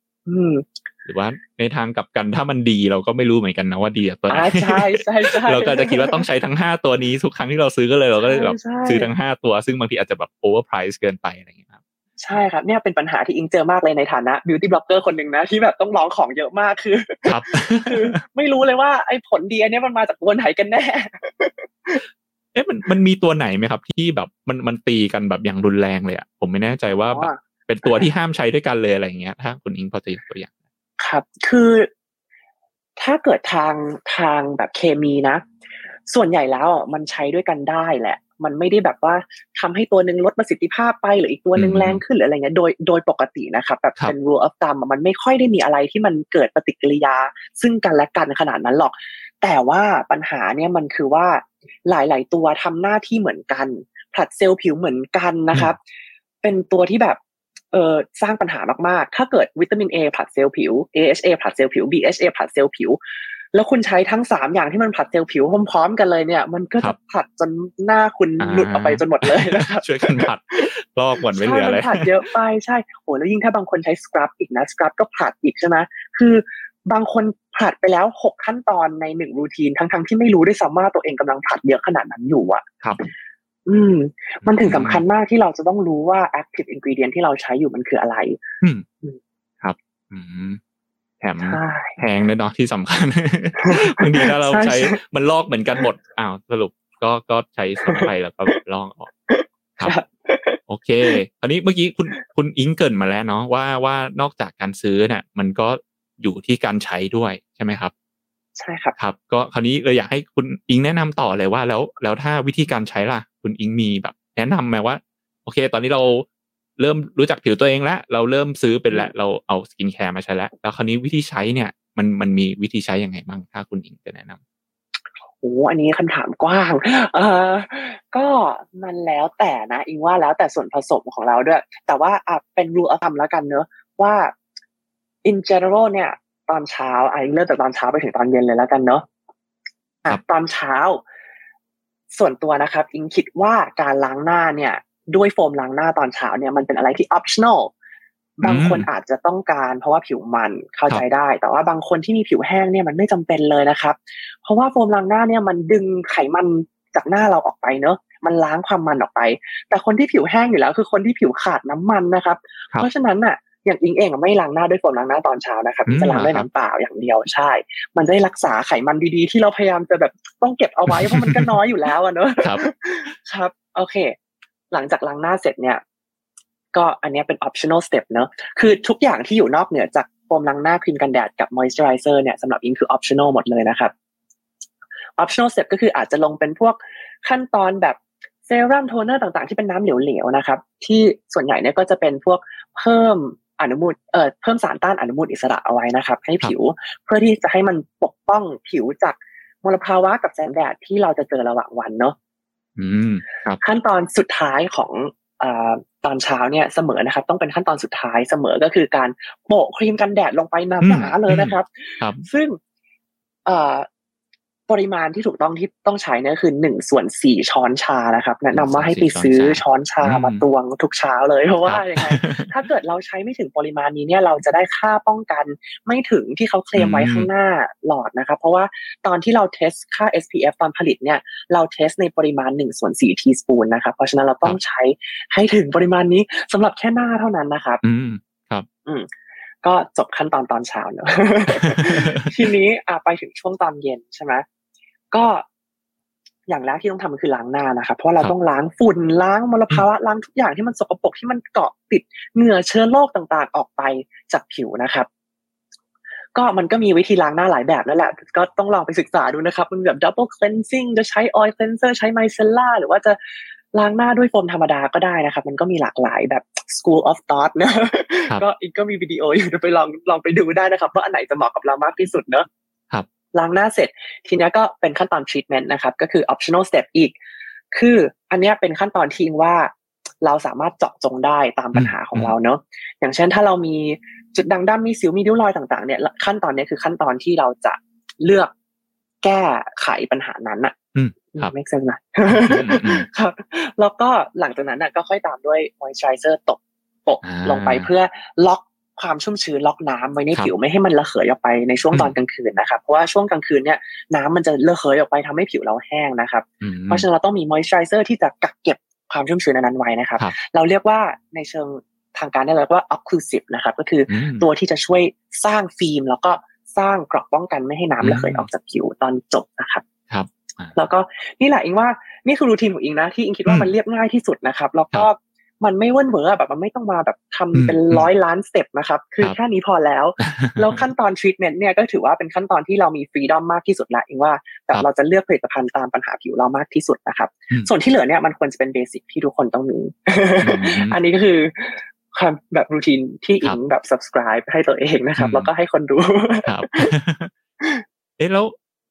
หรือว่าในทางกลับกันถ้ามันดีเราก็ไม่รู้เหมือนกันนะว่าดีจากตัวไหนอ่าใช่ใช่ใช่เราก็จะคิดว่าต้องใช้ทั้งห้าตัวนี้ทุกครั้งที่เราซื้อก็เลยเราก็เลยแบบใช่ซื้อทั้งห้าตัว ซึ่งบางทีอาจจะแบบ overpriced เกินไปอะไรอย่างเงี้ยครับใช่ครับเนี่ยเป็นปัญหาที่อิงเจอมากเลยในฐานะ beauty blogger คนหนึ่งนะ ที่แบบต้องลองของเยอะมากคือครับคือไม่รู้เลยว่าไอ้ผลดีอันเนี้ยมันมาจากตัวไหนกันแน่เอ๊ะมันมันมีตัวไหนไหมครับ ที่แบบมันมันตีกันแบบอย่างรุนแรงเลยอะผมไม่แน่ใจว่าแบบอ๋อ เป็นตัวที่ห้ามใช้ด้วยกันเลยอะไรอย่างเงี้ย ถ้าคุณอิงพอจะยกตัวอย่าง ครับ คือถ้าเกิดทางทางแบบเคมีนะ ส่วนใหญ่แล้วอะมันใช้ด้วยกันได้แหละ มันไม่ได้แบบว่าทำให้ตัวหนึ่งลดประสิทธิภาพไปหรืออีกตัวหนึ่งอืมแรงขึ้นหรืออะไรเงี้ยโดยโดยปกตินะครับแบบครับเป็น rule of thumb อะมันไม่ค่อยได้มีอะไรที่มันเกิดปฏิกิริยา ซึ่งกันและกันขนาดนั้นหรอก แต่ว่าปัญหาเนี่ยมันคือว่าหลาย ๆ ตัวทำหน้าที่เหมือนกันผลัดเซลล์ผิวเหมือนกันนะครับ เป็นตัวที่แบบ เออสร้างปัญหามากๆ ถ้าเกิดวิตามิน A ผลัดเซลล์ผิว AHA ผลัดเซลล์ผิว BHA ผลัดเซลล์ผิว แล้วคุณใช้ทั้งสามอย่างที่มันผลัดเซลล์ผิวพร้อมๆกันเลยเนี่ย มันก็ครัจะบผลัดจนหน้าคุณอ่าหลุดออกไปจนหมดเลยนะครับช่วยกันผัดลอกหมดไม่เหลือใช่เลมัยนผลัดเยอะไปใช่โอ้แล้วยิ่งถ้าบางคนใช้สครับอีกนะสครับก็ผลัดอีกใช่ไหมคือบางคนผลัดไปแล้วหกขั้นตอนในหนึ่งรูทีนทั้งๆที่ไม่รู้ด้วยซ้ำว่าตัวเองกำลังผลัดเยอะขนาดนั้นอยู่อะครับ อืม มันถึงสำคัญมากที่เราจะต้องรู้ว่า active ingredient ที่เราใช้อยู่มันคืออะไร อืมอืมครับ อืมแถมใช่แพงเลยเนาะที่สำคัญบางทีถ้าเราใช่ใช้ใช่มันลอกเหมือนกันหมดอ้าวสรุปก็ก็ใช้ซ้ำไปแล้วก็ลอกออกครับโอเคคราวนี้เมื่อกี้คุณคุณอิงเกรินมาแล้วเนาะว่าว่านอกจากการซื้อเนี่ยมันก็อยู่ที่การใช้ด้วยใช่ไหมครับ ใช่ครับครับ ก็คราวนี้เลยอยากให้คุณอิงแนะนำต่อเลยว่าแล้วแล้วถ้าวิธีการใช้ล่ะ คุณอิงมีแบบ แนะนำไหมว่า โอเค ตอนนี้เราเริ่มรู้จักผิวตัวเองแล้ว เราเริ่มซื้อเป็นแล้วเราเอาสกินแคร์มาใช้แล้ว แล้วคราวนี้วิธีใช้เนี่ย มันมันมีวิธีใช้ยังไงบ้างถ้าคุณอิงจะแนะนำโอ้อันนี้คำถามกว้าง เออก็มันแล้วแต่นะอิงว่าแล้วแต่ส่วนผสมของเราด้วย แต่ว่าอะเป็น rule of thumb แล้วกันเนอะว่า in general เนี่ย ตอนเช้าอะอิงเริ่มจากตอนเช้าไปถึงตอนเย็นเลยแล้วกันเนอะอะครับตอนเช้า ส่วนตัวนะครับ อิงคิดว่าการล้างหน้าเนี่ย ด้วยโฟมล้างหน้าตอนเช้าเนี่ยมันเป็นอะไรที่ optional บางคนอาจจะต้องการเพราะว่าผิวมันเข้าใจได้ แต่ว่าบางคนที่มีผิวแห้งเนี่ยมันไม่จำเป็นเลยนะครับ เพราะว่าโฟมล้างหน้าเนี่ยมันดึงไขมันจากหน้าเราออกไปเนอะมันล้างความมันออกไป แต่คนที่ผิวแห้งอยู่แล้ว คือคนที่ผิวขาดน้ำมันนะครับ เพราะฉะนั้นอะ อย่างอิงเองไม่ล้างหน้าด้วยโฟมล้างหน้าตอนเช้านะครับจะล้างด้วยน้ำเปล่าอย่างเดียวใช่ มันได้รักษาไขมันดีๆ ที่เราพยายามจะแบบต้องเก็บเอาไว้เพราะมันก็น้อยอยู่แล้วอะเนอะครับ ครับ โอเค หลังจากล้างหน้าเสร็จเนี่ย ก็อันนี้เป็น optional step เนอะคือทุกอย่างที่อยู่นอกเหนือจากโฟมล้างหน้าครีมกันแดดกับ moisturizer เนี่ยสำหรับอิงคือ optional หมดเลยนะครับ optional step ก็คืออาจจะลงเป็นพวกขั้นตอนแบบเซรั่มโทนเนอร์ต่างๆ ที่เป็นน้ำเหลวๆนะครับ ที่ส่วนใหญ่เนี่ยก็จะเป็นพวกเพิ่ม อนุมูลเอ่อเพิ่มสารต้านอนุมูลอิสระเอาไว้นะครับ ให้ผิวเพื่อที่จะให้มันปกป้องผิวจากมลภาวะกับแสงแดดที่เราจะเจอระหว่างวันเนาะขั้นตอนสุดท้ายของอตอนเช้าเนี่ยเสมอนะครับ ต้องเป็นขั้นตอนสุดท้ายเสมอก็คือการโปะครีมกันแดดลงไปหนาๆเลยนะครับ ซึ่ง ปริมาณที่ถูกต้องที่ต้องใช้เนี่ยคือหนึ่งส่วนสี่ช้อนชานะครับแนะนำว่าให้ไปซื้อช้อนชามาตวงทุกเช้าเลยเพราะว่าอย่างไงถ้าเกิดเราใช้ไม่ถึงปริมาณนี้เนี่ยเราจะได้ค่าป้องกันไม่ถึงที่เขาเคลมไว้ข้างหน้าหลอดนะครับ เพราะว่าตอนที่เราเทสค่า SPF ตอนผลิตเนี่ยเราเทสในปริมาณหนึ่งส่วนสี่ทีสปูนนะครับเพราะฉะนั้นเราต้องใช้ให้ถึงปริมาณนี้สำหรับแค่หน้าเท่านั้นนะครับ อืมครับ อืมก็จบขั้นตอนตอนเช้าเนอะทีนี้อ่าไปถึงช่วงตอนเย็นใช่ไหม ก็อย่างแรกที่ต้องทำคือล้างหน้านะครับเพราะเราต้องล้างฝุ่นล้างมลภาวะล้างทุกอย่างที่มันสกปรกที่มันเกาะติดเหงื่อเชื้อโรคต่างๆ ออกไปจากผิวนะครับ ก็มันก็มีวิธีล้างหน้าหลายแบบนั่นแหละก็ต้องลองไปศึกษาดูนะครับ มันแบบ double cleansing จะใช้ oil cleanser ใช้ micellar หรือว่าจะล้างหน้าด้วยโฟมธรรมดาก็ได้นะครับ มันก็มีหลากหลายแบบ school of thought นะก็อีกก็มีวิดีโออยู่ไปลองลองไปดูได้นะครับว่าอันไหนจะเหมาะกับเรามากที่สุดเนอะ ล้างหน้าเสร็จ ทีนี้ก็เป็นขั้นตอน treatment นะครับ ก็คือ optional step อีก คืออันนี้เป็นขั้นตอนที่ว่าเราสามารถเจาะจงได้ตามปัญหาของเราเนอะอย่างเช่นถ้าเรามีจุดด่างดำมีสิวมีริ้วรอยต่างๆเนี่ยขั้นตอนนี้คือขั้นตอนที่เราจะเลือกแก้ไขปัญหานั้นอะไม่เซนนะครับแล้วก็หลังจากนั้นก็ค่อยตามด้วย moisturizer ตกปกลงไปเพื่อล็อก ความชุ่มชื้นล็อกน้ำไว้ในผิวไม่ให้มันระเหยออกไปในช่วงตอนกลางคืนนะครับเพราะว่าช่วงกลางคืนเนี่ยน้ำมันจะระเหยออกไปทำให้ผิวเราแห้งนะครับ เพราะฉะนั้นเราต้องมีมอยส์เจอร์เซอร์ที่จะกักเก็บความชุ่มชื้นนั้นไว้นะครับ เราเรียกว่าในเชิงทางการได้เรียกว่า occlusive นะครับ ก็คือตัวที่จะช่วยสร้างฟิล์ม แล้วก็สร้างกรอบป้องกันไม่ให้น้ำระเหยออกจากผิวตอนจบนะครับครับ แล้วก็นี่แหละอิงว่านี่คือ routine ของอิงนะที่อิงคิดว่ามันเรียบง่ายที่สุดนะครับ แล้วก็ มันไม่ว่นเวอร์แบบมันไม่ต้องมาแบบทำเป็นร้อยล้าน step นะครับ คือแค่นี้พอแล้วแล้วขั้นตอนทรีทเมนต์เนี่ยก็ถือว่าเป็นขั้นตอนที่เรามี freedom มากที่สุดละอิงว่าแบบเราจะเลือกผลิตภัณฑ์ตามปัญหาผิวเรามากที่สุดนะครับ ส่วนที่เหลือเนี่ยมันควรจะเป็น basic ที่ทุกคนต้องมี อันนี้ก็คือความแบบ routine ที่อิงแบบ prescribe ให้ตัวเองนะครับ แล้วก็ให้คนดูครับเอ๊ะแล้ว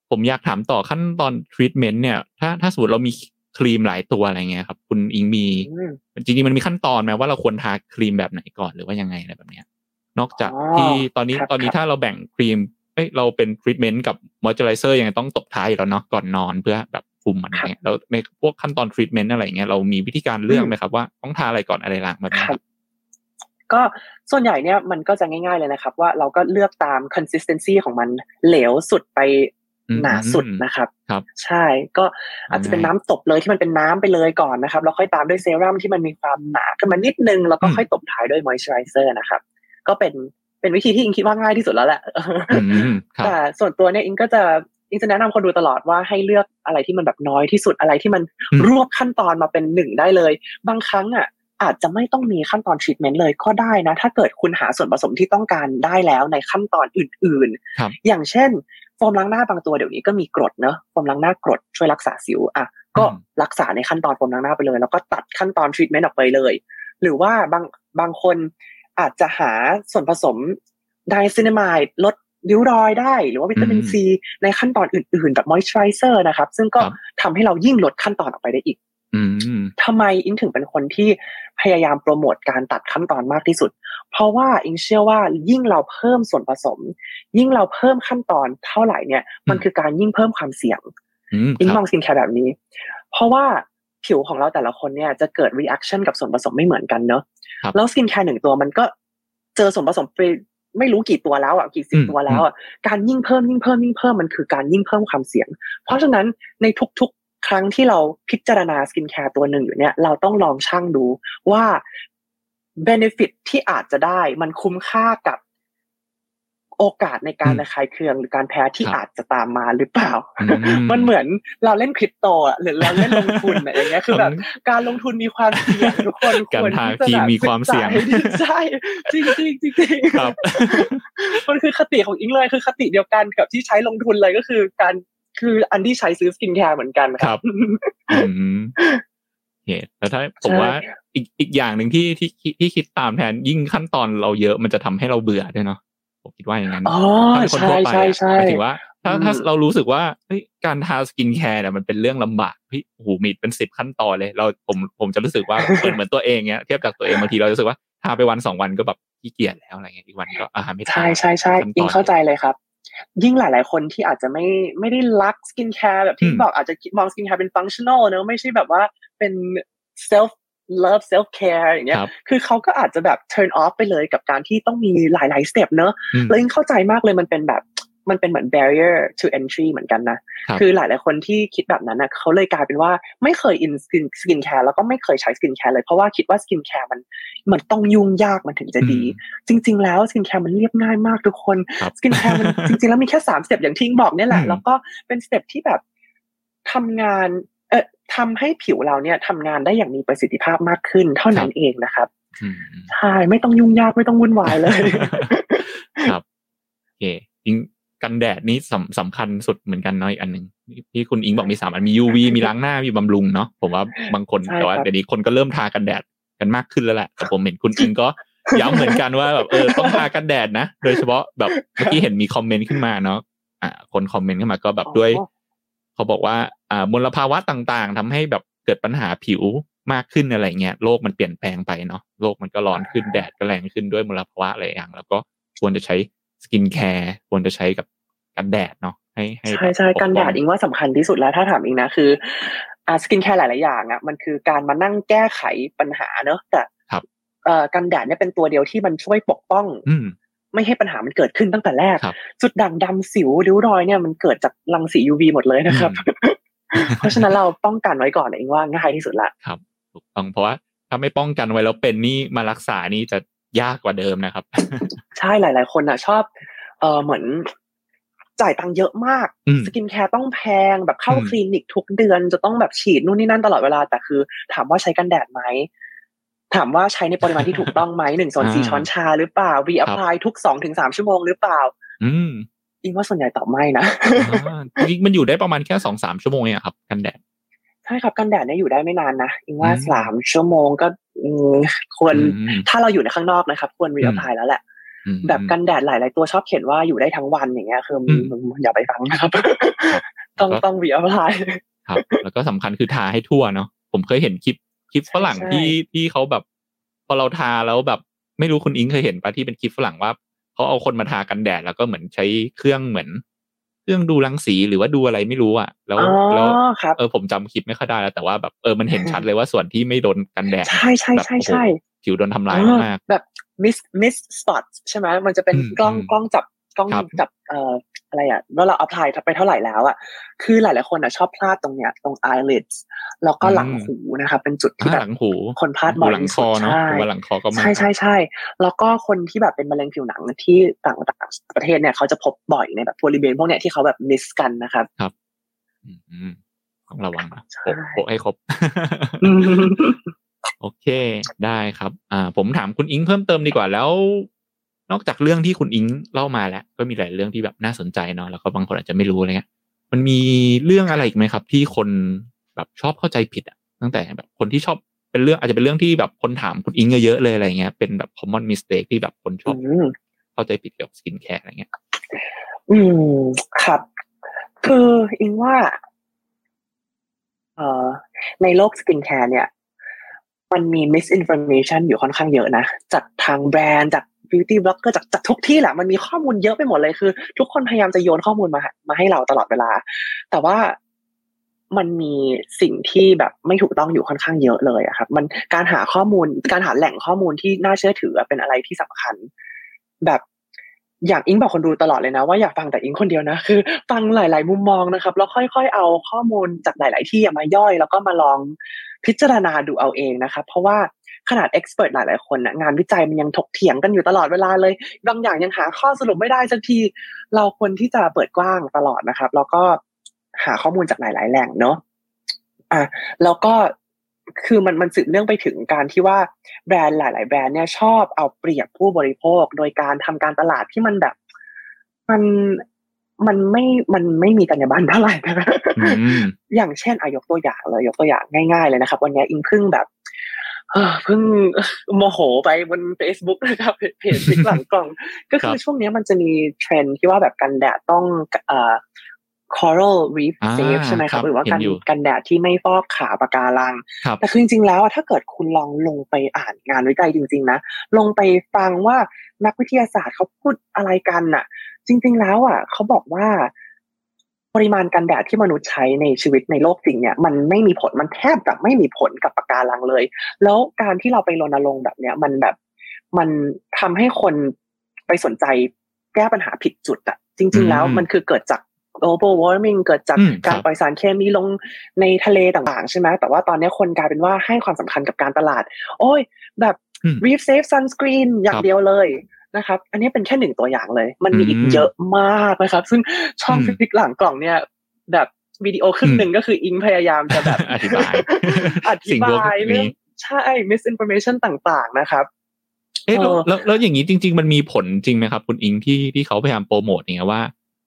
ผมอยากถามต่อขั้นตอนทรีทเมนต์เนี่ย ถ้าถ้าสมมติเรามี ครีมหลายตัวอะไรเงี้ยครับ คุณอิงมี จริงๆมันมีขั้นตอนไหมว่าเราควรทาครีมแบบไหนก่อนหรือว่ายังไงอะไรแบบเนี้ย นอกจากที่ตอนนี้ตอนนี้ถ้าเราแบ่งครีมเอ้ยเราเป็นทรีทเมนต์กับมอยเจอไรเซอร์ยังไงต้องตบท้ายแล้วเนาะก่อนนอนเพื่อแบบคุมมันเงี้ยแล้วในพวกขั้นตอนทรีทเมนต์อะไรเงี้ยเรามีวิธีการเลือกไหมครับว่าต้องทาอะไรก่อนอะไรหลังแบบนี้ก็ส่วนใหญ่เนี่ยมันก็จะง่ายๆเลยนะครับ ว่าเราก็เลือกตาม consistency ของมันเหลวสุดไป หนาสุดนะครับครับ ใช่ก็อาจจะเป็นน้ำตบเลยที่มันเป็นน้ำไปเลยก่อนนะครับแล้วค่อยตามด้วยเซรั่มที่มันมีความหนาขึ้นมานิดนึงแล้วก็ค่อยตบท้ายด้วยมอยส์เจอไรเซอร์นะครับ ก็เป็นเป็นวิธีที่อิงคิดว่าง่ายที่สุดแล้วแหละแต่ส่วนตัวเนี่ยอิงก็จะอิงจะแนะนำคนดูตลอดว่าให้เลือกอะไรที่มันแบบน้อยที่สุดอะไรที่มันรวบขั้นตอนมาเป็นหนึ่งได้เลย บางครั้งอะ อาจจะไม่ต้องมีขั้นตอนทรีทเมนต์เลยก็ได้นะ ถ้าเกิดคุณหาส่วนผสมที่ต้องการได้แล้วในขั้นตอนอื่นๆ อย่างเช่นโฟมล้างหน้าบางตัวเดี๋ยวนี้ก็มีกรดเนอะโฟมล้างหน้ากรดช่วยรักษาสิวอะก็รักษาในขั้นตอนโฟมล้างหน้าไปเลย แล้วก็ตัดขั้นตอนทรีทเมนต์ออกไปเลย หรือว่าบางบางคนอาจจะหาส่วนผสมไดซินามายลดริ้วรอยได้ หรือว่าวิตามินซีในขั้นตอนอื่น ๆ แบบมอยส์เจอไรเซอร์นะครับ ซึ่งก็ทำให้เรายิ่งลดขั้นตอนออกไปได้อีก ทำไมอิงถึงเป็นคนที่พยายามโปรโมทการตัดขั้นตอนมากที่สุด เพราะว่าอิงเชื่อว่ายิ่งเราเพิ่มส่วนผสม ยิ่งเราเพิ่มขั้นตอนเท่าไหร่เนี่ย มันคือการยิ่งเพิ่มความเสี่ยงอิงมองสินแค่แบบนี้ เพราะว่าผิวของเราแต่ละคนเนี่ยจะเกิด reaction กับส่วนผสมไม่เหมือนกันเนอะแล้วสกินแคร์หนึ่งตัวมันก็เจอส่วนผสมไปไม่รู้กี่ตัวแล้วอะกี่สิบตัวแล้วอะการยิ่งเพิ่มยิ่งเพิ่มยิ่งเพิ่มมันคือการยิ่งเพิ่มความเสี่ยง เพราะฉะนั้นในทุกๆ ครั้งที่เราพิจารณาสกินแคร์ตัวหนึ่งอยู่เนี่ย เราต้องลองชั่งดูว่า benefit ที่อาจจะได้มันคุ้มค่ากับโอกาสในการระคายเคืองหรือการแพ้ที่อาจจะตามมาหรือเปล่า มันเหมือนเราเล่นคริปโตอะหรือเราเล่นลงทุนอะอย่างเงี้ยคือแบบการลงทุนมีความเสี่ยงทุกคนควรที่จะมีความเสี่ยงใช่จริงจริงจริงครับมันคือคติของอิงเลยคือคติเดียวกันกับที่ใช้ลงทุนเลยก็คือการ คืออันที่ใช้ซื้อสกินแคร์เหมือนกันครับเหตุแล้วถ้าผมว่าอีกอีกอย่างหนึ่งที่ที่ที่คิดตามแทนยิ่งขั้นตอนเราเยอะมันจะทำให้เราเบื่อด้วยเนาะผมคิดว่าอย่างนั้นถ้าเป็นคนทั่วไปหมายถึงว่า ถ้าถ้าเรารู้สึกว่าเฮ้ยการทาสกินแคร์เนี่ยมันเป็นเรื่องลำบากพี่โอ้โหมีเป็นสิบขั้นตอนเลย เราผมผมจะรู้สึกว่าเหมือนเหมือนตัวเองเนี้ยเทียบจากตัวเองบางทีเรารู้สึกว่าทาไปวันสองวันก็แบบขี้เกียจแล้วอะไรเงี้ยอีกวันก็อ่าไม่ใช่ใช่ใช่ยิ่งเข้าใจเลยครับ ยิ่งหลาย ๆ คนที่อาจจะไม่ไม่ได้รักสกินแคร์แบบที่บอกอาจจะมองสกินแคร์เป็น functional เนอะไม่ใช่แบบว่าเป็นเซลฟ์ love self care อย่างเงี้ย คือเขาก็อาจจะแบบ turn off ไปเลยกับการที่ต้องมีหลาย ๆ step เนอะแล้วยิ่งเข้าใจมากเลยมันเป็นแบบ มันเป็นเหมือน barrier to entry เหมือนกันนะ คือหลายๆคนที่คิดแบบนั้นนะเขาเลยกลายเป็นว่าไม่เคย in skin skin care แล้วก็ไม่เคยใช้ skin care เลยเพราะว่าคิดว่า skin care มันมันต้องยุ่งยากมันถึงจะดี จริง ๆ แล้ว skin care มันเรียบง่ายมากทุกคน skin care มันจริงๆแล้วมีแค่สาม step อย่างที่บอกเนี่ยแหละแล้วก็เป็น step ที่แบบทำงานเออทำให้ผิวเราเนี่ยทำงานได้อย่างมีประสิทธิภาพมากขึ้นเท่านั้นเองนะครับใช่ไม่ต้องยุ่งยากไม่ต้องวุ่นวายเลย ครับโอเคจริง กันแดดนี่สำสำคัญสุดเหมือนกันน้อยอันหนึ่งที่คุณอิงบอกมีสามอันมี UV มีล้างหน้ามีบำรุงเนาะผมว่าบางคนแต่ว่าเดี๋ยวนี้คนก็เริ่มทากันแดดกันมากขึ้นแล้วแหละแต่ผมเห็นคุณอิงก็ย้ำเหมือนกันว่าแบบเออต้องทากันแดดนะ โดยเฉพาะแบบเมื่อกี้เห็นมีคอมเมนต์ขึ้นมาเนาะอ่าคนคอมเมนต์ขึ้นมาก็แบบด้วย เขาบอกว่าอ่ามลภาวะต่างๆทำให้แบบเกิดปัญหาผิวมากขึ้นอะไรเงี้ยโลกมันเปลี่ยนแปลงไปเนาะโลกมันก็ร้อนขึ้นแดดก็แรงขึ้นด้วยมลภาวะอะไรอย่าง แล้วก็ควรจะใช้ สกินแคร์ควรจะใช้กับกันแดดเนาะให้ให้ใช่ใช่กันแดดอิงว่าสำคัญที่สุดแล้วถ้าถามอิงนะคืออ่าสกินแคร์หลาย ๆ อย่างอะมันคือการมานั่งแก้ไขปัญหาเนอะแต่ครับเอ่อกันแดดเนี่ยเป็นตัวเดียวที่มันช่วยปกป้องไม่ให้ปัญหามันเกิดขึ้นตั้งแต่แรก จุดด่างดำสิวริ้วรอยเนี่ยมันเกิดจากรังสี UV หมดเลยนะครับ เพราะฉะนั้นเราป้องกันไว้ก่อนเองว่าง่ายที่สุดละครับถูกต้องเพราะว่าถ้าไม่ป้องกันไว้แล้วเป็นนี่มารักษานี่จะยากกว่าเดิมนะครับ ใช่หลาย ๆ คนอะ ชอบ เออเหมือนจ่ายตังค์เยอะมาก สกินแคร์ต้องแพงแบบเข้าคลินิกทุกเดือนจะต้องแบบฉีดนู่นนี่นั่นตลอดเวลา แต่คือ ถามว่าใช้กันแดดไหมถามว่าใช้ในปริมาณที่ถูกต้องไหมหนึ่งส่วนสี่ช้อนชาหรือเปล่า reapply ทุกสองถึงสามชั่วโมงหรือเปล่า อืมอิงว่าส่วนใหญ่ตอบไม่นะจริงมันอยู่ได้ประมาณแค่สองสามชั่วโมงเองครับ กันแดดใช่ครับกันแดดเนี่ยอยู่ได้ไม่นานนะอิงว่าสามชั่วโมงก็ควรถ้าเราอยู่ในข้างนอกนะครับ ควร reapply แล้วแหละ แบบกันแดดหลาย ๆ ตัวชอบเขียนว่าอยู่ได้ทั้งวันอย่างเงี้ยคืออย่าไปฟังนะครับ ต้องต้อง reapplyครับ แล้วก็สำคัญคือทาให้ทั่วเนาะผมเคยเห็นคลิปคลิปฝรั่งที่ที่เขาแบบ พอเราทาแล้วแบบ ไม่รู้คุณอิงเคยเห็นปะที่เป็นคลิปฝรั่งว่าเขาเอาคนมาทากันแดดแล้วก็เหมือนใช้เครื่องเหมือนเครื่องดูรังสีหรือว่าดูอะไรไม่รู้อะ แล้วแล้วเออผมจำคลิปไม่ค่อยได้แล้วแต่ว่าแบบเออมันเห็นชัดเลยว่าส่วนที่ไม่โดนกันแดดใช่ใช่ใช่ใช่ผิวโดนทำลายมากแบบ miss miss spot ใช่ไหมมันจะเป็นกล้องกล้องจับกล้องจับเอ่ออะไรอะว่าเรา apply ไปเท่าไหร่แล้วอะคือหลายๆคนอะชอบพลาดตรงเนี้ยตรง eyelids แล้วก็หลังหูนะครับเป็นจุดที่แบบคนพลาดบ่อยที่สุดใช่หลังคอก็ใช่ใช่ใช่แล้วก็คนที่แบบเป็นมะเร็งผิวหนังที่ต่างประเทศเนี่ยเขาจะพบบ่อยในแบบบริเวณพวกเนี้ยที่เขาแบบ miss กันนะครับครับต้องระวังนะโปะให้ครบ โอเค ได้ครับ อ่า ผมถามคุณอิงเพิ่มเติมดีกว่าแล้ว นอกจากเรื่องที่คุณอิงเล่ามาแล้ว ก็มีหลายเรื่องที่แบบน่าสนใจเนาะแล้วก็บางคนอาจจะไม่รู้อะไรเงี้ยมันมีเรื่องอะไรอีกไหมครับ ที่คนแบบชอบเข้าใจผิดอะ ตั้งแต่แบบคนที่ชอบเป็นเรื่องอาจจะเป็นเรื่องที่แบบคนถามคุณอิงเยอะเลยอะไรเงี้ยเป็นแบบ common mistake ที่แบบคนชอบเข้าใจผิดเกี่ยวกับสกินแคร์อะไรเงี้ย อืมครับ คืออิงว่า เอ่อในโลกสกินแคร์เนี่ย มันมี misinformation อยู่ค่อนข้างเยอะนะ จากทางแบรนด์จากบิวตี้บล็อกเกอร์จากจากทุกที่แหละ มันมีข้อมูลเยอะไปหมดเลยคือ ทุกคนพยายามจะโยนข้อมูลมามาให้เราตลอดเวลา แต่ว่ามันมีสิ่งที่แบบไม่ถูกต้องอยู่ค่อนข้างเยอะเลยอะครับ มันการหาข้อมูลการหาแหล่งข้อมูลที่น่าเชื่อถือเป็นอะไรที่สำคัญ แบบอย่างอิงบอกคนดูตลอดเลยนะ ว่าอย่าฟังแต่อิงคนเดียวนะคือ ฟังหลาย ๆ มุมมองนะครับ แล้วค่อย ๆ เอาข้อมูลจากหลาย ๆ ที่มาย่อย แล้วก็มาลอง พิจารณาดูเอาเองนะครับเพราะว่าขนาดเอ็กซ์เพรสหลาย ๆ คนนะงานวิจัยมันยังถกเถียงกันอยู่ตลอดเวลาเลย บางอย่างยังหาข้อสรุปไม่ได้สักที เราควรที่จะเปิดกว้างตลอดนะครับ แล้วก็หาข้อมูลจากหลาย ๆ แหล่งเนาะอะแล้วก็คือมันมันสืบเนื่องไปถึงการที่ว่าแบรนด์หลาย ๆ แบรนด์เนี่ยชอบเอาเปรียบผู้บริโภค โดยการทำการตลาดที่มันแบบ มัน มันไม่มันไม่มีจรรยาบรรณเท่าไหร่นะอืมอย่างเช่นอายกตัวอย่างเลยยกตัวอย่างง่าย ๆเลยนะครับ วันนี้อิงเพึ่งแบบเอ่อเพิ่งโมโหไปบน Facebook นะครับเพจเพจพลิกหลังกล่อง ก็คือช่วงนี้มันจะมีเทรนด์ที่ว่าแบบกันแดดต้องเอ่อ coral reef อ่า safe ใช่ไหมคครัรับบหรือว่ากันเห็นอยู่กันแดดที่ไม่ฟอกขาวปะการังครับแต่คือจริง ๆ แล้วอะถ้าเกิดคุณลองลงไปอ่านงานวิจัยจริง ๆ นะ ลงไปฟังว่านักวิทยาศาสตร์เขาพูดอะไรกันน่ะ จริง ๆ แล้วอะเขาบอกว่าปริมาณกันแดดที่มนุษย์ใช้ในชีวิตในโลกจริงเนี่ยมันไม่มีผลมันแทบจะไม่มีผลกับปะการังเลย แล้วการที่เราไปรณรงค์แบบเนี้ยมันแบบมันทำให้คนไปสนใจแก้ปัญหาผิดจุดอะจริง ๆ แล้วอืมมันคือเกิดจาก global warming เกิดจากอืมการครับปล่อยสารเคมีลงในทะเลต่างๆ ใช่ไหมแต่ว่าตอนนี้คนกลายเป็นว่าให้ความสำคัญกับการตลาด โอ้ยแบบอืม reef safe sunscreen อย่าคงรับเดียวเลย นะครับ อันนี้เป็นแค่หนึ่งตัวอย่างเลย มันมีอีกอืมเยอะมากนะครับ ซึ่งช่องอืมฟิกหลังกล่องเนี่ย แบบวิดีโอครึ่งหนึ่งก็คืออิงพยายามจะแบบอธิบายอธิสิ่งพวกบายเรื่องนี้ใช่ misinformation ต่าง ๆ นะครับ เอ๊ะแล้วเออแล้วแล้วอย่างนี้จริง ๆ มันมีผลจริงไหมครับ คุณอิงที่ที่เขาพยายามโปรโมทอย่างเงี้ยว่า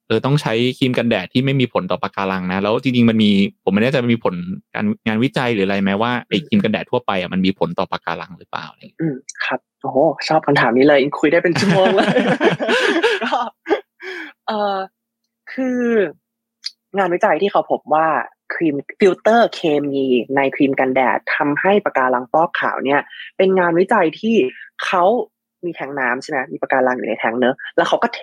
เออต้องใช้ครีมกันแดดที่ไม่มีผลต่อปะการังนะ แล้วจริงๆมันมีผมไม่แน่ใจมันมีผลการงานวิจัยหรืออะไรไหมว่าไอ้ครีมกันแดดทั่วไปอะมันมีผลต่อปะการังหรือเปล่าอะไรอย่างเงี้ยอืมครับโอ้โหชอบคำถามนี้เลยอิงคุยได้เป็นชั่วโมงเลยก็เออคืองานวิจัยที่เขาพบว่าครีมฟิลเตอร์เคมีในครีมกันแดดทำให้ปะการังฟอกขาวเนี่ย เป็นงานวิจัยที่เขา มีแทงน้ำใช่ไหมมีปะการังอยู่ในแทงเนอะแล้วเขาก็เท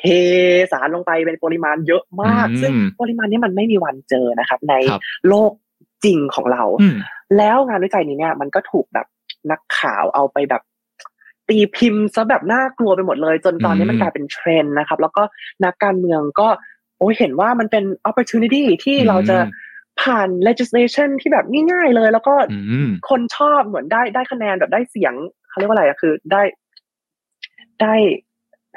สารลงไปเป็นปริมาณเยอะมากอืมซึ่งปริมาณนี้มันไม่มีวันเจอนะครับ ในครับโลกจริงของเราอืมแล้วงานวิจัยนี้เนี่ย มันก็ถูกแบบนักข่าวเอาไปแบบตีพิมพ์ซะแบบน่ากลัวไปหมดเลย จนตอนนี้มันอืมกลายเป็นเทรนด์นะครับ แล้วก็นักการเมืองก็โอ้ยเห็นว่ามันเป็น opportunity ที่เราจะผ่าน legislation ที่แบบง่ายๆเลย แล้วก็อืมคนชอบเหมือนได้ได้คะแนนแบบได้เสียงเขาเรียกว่าอะไรอะคือ ได้ ได้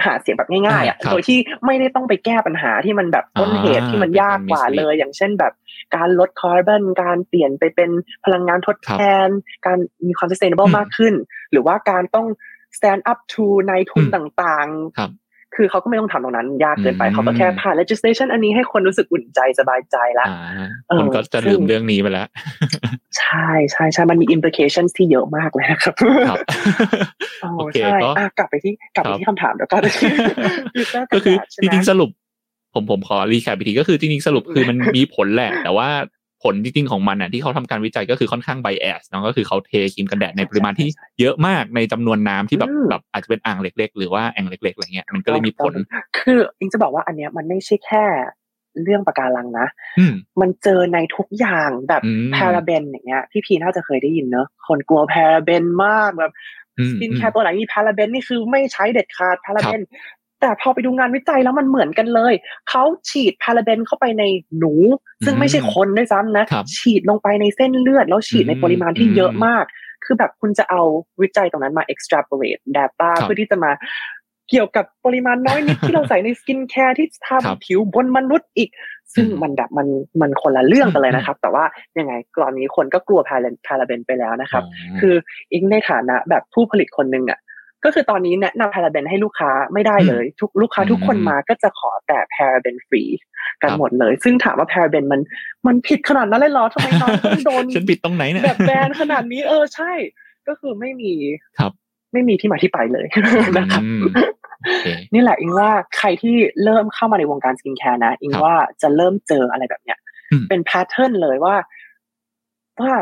หาเสียงแบบง่ายๆอะอ่าครับโดยที่ไม่ได้ต้องไปแก้ปัญหาที่มันแบบต้นเหตุอ่าที่มันยากกว่าเป็นการเลย อย่างเช่นแบบการลดคาร์บอนการเปลี่ยนไปเป็นพลังงานทดแทน การมีความ sustainable อืมมากขึ้น หรือว่าการต้อง stand up to ในทุนอืมต่างครับๆ คือเขาก็ไม่ต้องทำตรงนั้นยากเกินไปอืมเขาก็แค่ผ่าน legislation อันนี้ให้คนรู้สึกอุ่นใจสบายใจละอ่าเออคนก็จะซึ่ลืงมเรื่องนี้ไปแล้ว ใช่ใช่ใช่มันมี implications ที่เยอะมากเลยนะครับครับโอ้โอเคใช่ก็อะกลับไปที่กลับไปครับที่คำถามเดี๋ยวก็ก็คือใช่จไหมจริงๆสรุปผมผมขอ recap อีกทีก็คือจริงๆสรุปคือมันมีผลแหละ แต่ว่า ผลจริงๆของมันอะที่เขาทำการวิจัยก็คือค่อนข้าง bias เนาะก็คือเขาเทครีมกันแดดในปริมาณที่เยอะมากในจำนวนน้ำที่แบบอืมแบบอาจจะเป็นอ่างเล็ก ๆ หรือว่าแอ่งเล็กๆอะไรเงี้ยมันก็เลยมีผล คืออิงจะบอกว่าอันเนี้ยมันไม่ใช่แค่เรื่องปะการังนะอืมมันเจอในทุกอย่างแบบอืมพาราเบนอย่างเงี้ย พี่พีน่าจะเคยได้ยินเนอะคนกลัวพาราเบนมากแบบอืมสกินแคร์ตัวไหนมีพาราเบนนี่คือไม่ใช้เด็ดขาดพาราเบน แต่พอไปดูงานวิจัยแล้วมันเหมือนกันเลย เขาฉีดพาราเบนเข้าไปในหนู ซึ่งไม่ใช่คนด้วยซ้ำนะครับฉีดลงไปในเส้นเลือด แล้วฉีดในอืมปริมาณที่เยอะอืมมาก คือแบบคุณจะเอาวิจัยตรงนั้นมา extrapolate data ครับเพื่อที่จะมาเกี่ยวกับปริมาณน้อยนิดที่เราใส่ในสกินแคร์ที่ทาครับบนผิวบนมนุษย์อีก ซึ่งอืมมันแบบมันมันคนละเรื่องกันเลยอืมนะครับ แต่ว่ายังไงกรณีคนก็กลัวพาราพาราเบนไปแล้วนะครับอ๋อคืออิงในฐานะแบบผู้ผลิตคนหนึ่งอะ ก็คือตอนนี้แนะนำพาราเบนให้ลูกค้าไม่ได้เลย ทุกลูกค้าทุกคนอืมมาก็จะขอแต่ paraben free กันครับหมดเลย ซึ่งถามว่าพาราเบนมันมันผิดขนาดนั้นเลยเหรอทำไมน้องต้องโดนฉันผิดตรงไหนเนี่ยแบบแบนขนาดนี้เออใช่ ก็คือไม่มีครับ ไม่มีที่มาที่ไปเลยนะครับอืมโอเคนี่แหละอิงว่าใครที่เริ่มเข้ามาในวงการสกินแคร์นะอิงครับว่าจะเริ่มเจออะไรแบบเนี้ยอืมเป็นแพทเทิร์นเลยว่าว่า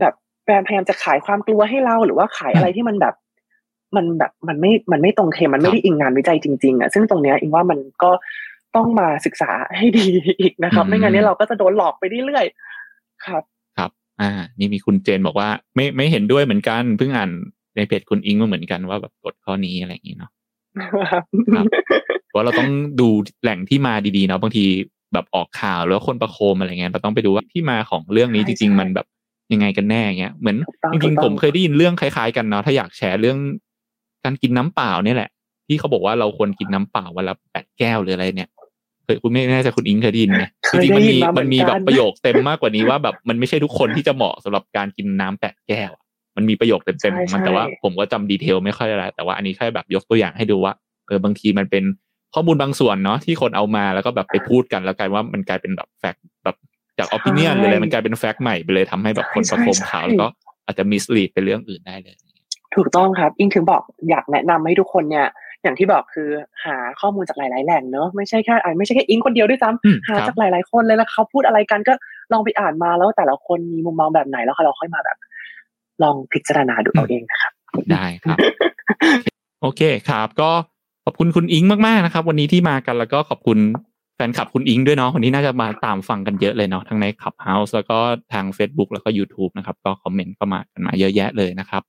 แบบแบรนด์พยายามจะขายความกลัวให้เราหรือว่าขายอะไรที่มันแบบ มันแบบมันไม่มันไม่ตรงเคมันไม่ได้อิงงานวิจัยจริงๆอะซึ่งตรงเนี้ยอิงว่ามันก็ต้องมาศึกษาให้ดีอีกนะครับ ไม่งั้นเนี่ยเราก็จะโดนหลอกไปเรื่อยๆครับ ครับ อ่า นี่มีคุณเจนบอกว่า ไม่ไม่เห็นด้วยเหมือนกันเพิ่งอ่านในเพจคุณอิงมาเหมือนกันว่าแบบกดข้อนี้อะไรอย่างนี้เนาะครับเพราะเราต้องดูแหล่งที่มาดีๆเนาะบางทีแบบออกข่าวแล้วคนประโคมอะไรเงี้ยเราต้องไปดูว่าที่มาของเรื่องนี้จริง ๆ มันแบบยังไงกันแน่เงี้ยเหมือนถูกต้องจริงถูกๆต้ผองมเคยได้ยินเรื่องคล้ายๆกันเนาะถ้าอยากแชร์เรื่อง การกินน้ำเปล่าเนี่ยแหละ ที่เขาบอกว่าเราควรกินน้ำเปล่าวันละแปดแก้วหรืออะไรเนี่ยเคยคุณไม่แน่ใจคุณอิงเคยได้ยินไหมเคจยริงๆได้มันยินมีมาเหมืมัอนนมีกัแบบนประโยคเต็มมากกว่านี้ว่าแบบมันไม่ใช่ทุกคนที่จะเหมาะสำหรับการกินน้ำแปดแก้วอะมันมีประโยคเต็มๆของมันใช่แต่ว่าใช่ผมก็จำดีเทลไม่ค่อยได้แต่ว่าอันนี้แค่แบบยกตัวอย่างให้ดูว่าเออบางทีมันเป็นข้อมูลบางส่วนเนาะที่คนเอามาแล้วก็แบบไปพูดกันแล้วกลายว่ามันกลายเป็นแบบแฟกต์แบบจากอ p ิเนียนหรืออะไรมันกลายเป็นแฟกต์ใหม่ไปเลยทำให้แบบคนประโคมข่าวแล้วก็อาจจะมิสลีดไปเรื่องอื่นได้เลย ถูกต้องครับ อิงถึงบอกอยากแนะนำให้ทุกคนเนี่ย อย่างที่บอกคือหาข้อมูลจากหลาย ๆ แหล่งเนอะไม่ใช่แค่อ่าไม่ใช่แค่อิงคนเดียวด้วยซ้อืมำหาครับจากหลาย ๆ คนเลยแล้วเขาพูดอะไรกันก็ลองไปอ่านมาแล้วแต่ละคนมีมุมมองแบบไหนแล้วเราค่อยมาแบบ ลองพิจารณาดูเอาเองนะครับ ได้ครับ โอเคครับ ก็ขอบคุณคุณอิงมากๆนะครับ วันนี้ที่มากันแล้วก็ขอบคุณแฟนคลับคุณอิงด้วยเนาะวันนี้น่าจะมาตามฟังกันเยอะเลยเนาะทั้งใน Clubhouse แล้วก็ทาง Facebook แล้วก็ YouTube นะครับ ก็คอมเมนต์เข้ามากันมาเยอะแยะเลยนะครับ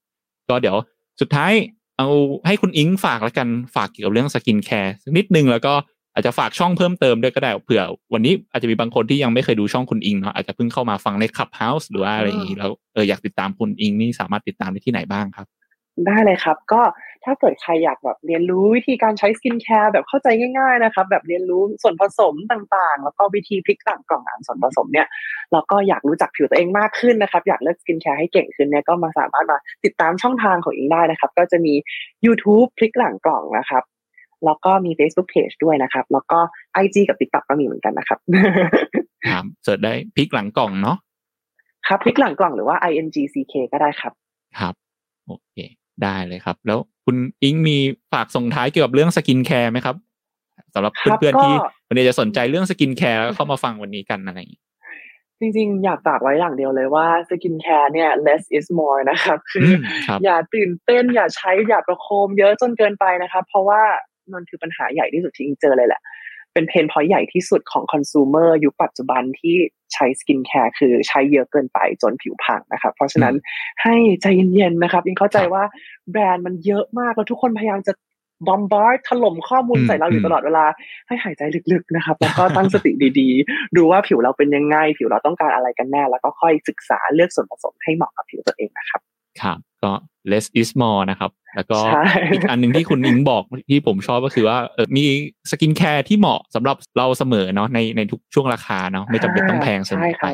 ก็เดี๋ยวสุดท้ายเอาให้คุณอิงฝากแล้วกันฝากเกี่ยวกับเรื่องสกินแคร์สักนิดนึงแล้วก็อาจจะฝากช่องเพิ่มเติมด้วยก็ได้เผื่อ วันนี้อาจจะมีบางคนที่ยังไม่เคยดูช่องคุณอิงเนาะอาจจะเพิ่งเข้ามาฟังใน Clubhouse หรือว่าอะไรอย่างนี้แล้วเอออยากติดตามคุณอิงนี่สามารถติดตามได้ที่ไหนบ้างครับ ได้เลยครับ ก็ ถ้าเกิดใครอยากแบบเรียนรู้วิธีการใช้สกินแคร์แบบเข้าใจง่าย ๆนะครับ แบบเรียนรู้ส่วนผสมต่างๆ แล้วก็วิธีพลิกหลังกล่องอ่านส่วนผสมเนี่ยแล้วก็อยากรู้จักผิวตัวเองมากขึ้นนะครับ อยากเลือกสกินแคร์ให้เก่งขึ้นเนี่ยก็มาสามารถมาติดตามช่องทางของอิงได้นะครับ ก็จะมี YouTube พลิกหลังกล่องนะครับแล้วก็มี Facebook Page ด้วยนะครับ แล้วก็ IG กับ TikTok ก็มีเหมือนกันนะครับครับ search ได้พลิกหลังกล่องเนาะครับพลิกหลังกล่องหรือว่า ingck ก็ได้ครับ ครับ โอเค ได้เลยครับ แล้วคุณอิงมีฝากส่งท้ายเกี่ยวกับเรื่องสกินแคร์ไหมครับสำหรับครับเพื่อนก็ๆที่วันนี้จะสนใจเรื่องสกินแคร์แล้วเข้ามาฟังวันนี้กันอะไรอย่างนี้จริงๆ อยากฝากไว้อย่างเดียวเลยว่าสกินแคร์เนี่ย less is more นะครับคือมครับอย่าตื่นเต้นอย่าใช้อย่าประโคมเยอะจนเกินไปนะครับ เพราะว่ามันคือปัญหาใหญ่ที่สุดที่อิงเจอเลยแหละ เป็น pain point ใหญ่ที่สุดของคอน sumer ยุคปัจจุบันที่ใช้สกินแคร์คือใช้เยอะเกินไปจนผิวพังนะครับ เพราะฉะนั้นให้ใจเย็นๆนะครับอิงเข้าใจครับว่าแบรนด์มันเยอะมากแล้วทุกคนพยายามจะ bombard ถล่มข้อมูลอืมใส่เราอยู่อืมตลอดเวลา ให้หายใจลึกๆนะครับ แล้วก็ตั้งสติดีๆ ดูว่าผิวเราเป็นยังไง ผิวเราต้องการอะไรกันแน่ แล้วก็ค่อยศึกษาเลือกส่วนผสมให้เหมาะกับผิวตัวเองนะครับ ครับก็ less is more นะครับ แล้วก็ใช่อีกอันหนึ่งที่คุณอิงบอกที่ผมชอบก็คือว่าเออมีสกินแคร์ที่เหมาะสำหรับเราเสมอเนาะในในทุกช่วงราคาเนาะไม่จำเป็นต้องแพงเสมอไป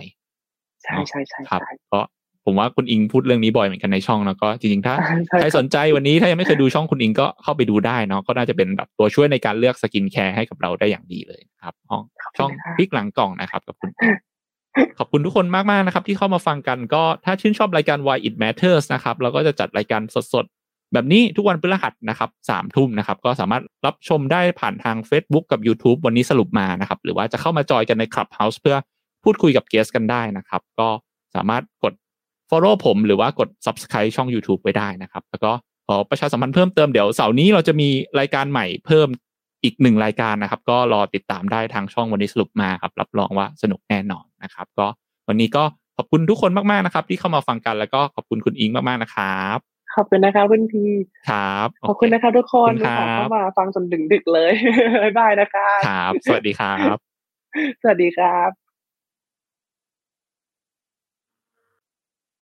ใช่ใช่ใช่ครับใช่ก็ผมว่าคุณอิงพูดเรื่องนี้บ่อยเหมือนกันในช่องแล้วก็จริงๆถ้าใช่ใครสนใจวันนี้ถ้ายังไม่เคยดูช่องคุณอิงก็เข้าไปดูได้เนาะก็น่าจะเป็นแบบตัวช่วยในการเลือกสกินแคร์ให้กับเราได้อย่างดีเลยนะครับห้องช่องพลิกหลังกล่องนะครับกับคุณอิง ขอบคุณทุกคนมากๆนะครับ ที่เข้ามาฟังกันก็ถ้าชื่นชอบรายการ Why It Matters นะครับ เราก็จะจัดรายการสดๆ แบบนี้ทุกวันพฤหัสนะครับสามทุ่มนะครับ ก็สามารถรับชมได้ผ่านทาง Facebook กับ YouTube วันนี้สรุปมานะครับ หรือว่าจะเข้ามาจอยกันใน Clubhouse เพื่อพูดคุยกับเกสกันได้นะครับ ก็สามารถกด follow ผมหรือว่ากด subscribe ช่อง YouTube ไว้ได้นะครับ แล้วก็ขอประชาสัมพันธ์เพิ่มเติมเดี๋ยวเสาร์นี้เราจะมีรายการใหม่เพิ่ม อีกหนึ่งรายการนะครับ ก็รอติดตามได้ทางช่องวันนี้สรุปมาครับ รับรองว่าสนุกแน่นอนนะครับ ก็วันนี้ก็ขอบคุณทุกคนมากๆนะครับ ที่เข้ามาฟังกันแล้วก็ขอบคุณคุณอิงมากๆนะครับขอบคุณนะคะคุณพีครับขอบคุณนะคะทุกคนขอบคุณครับที่เข้ามาฟังจนดึกๆเลยบ๊ายบายนะคะครับ สวัสดีครับ สวัสดีครับ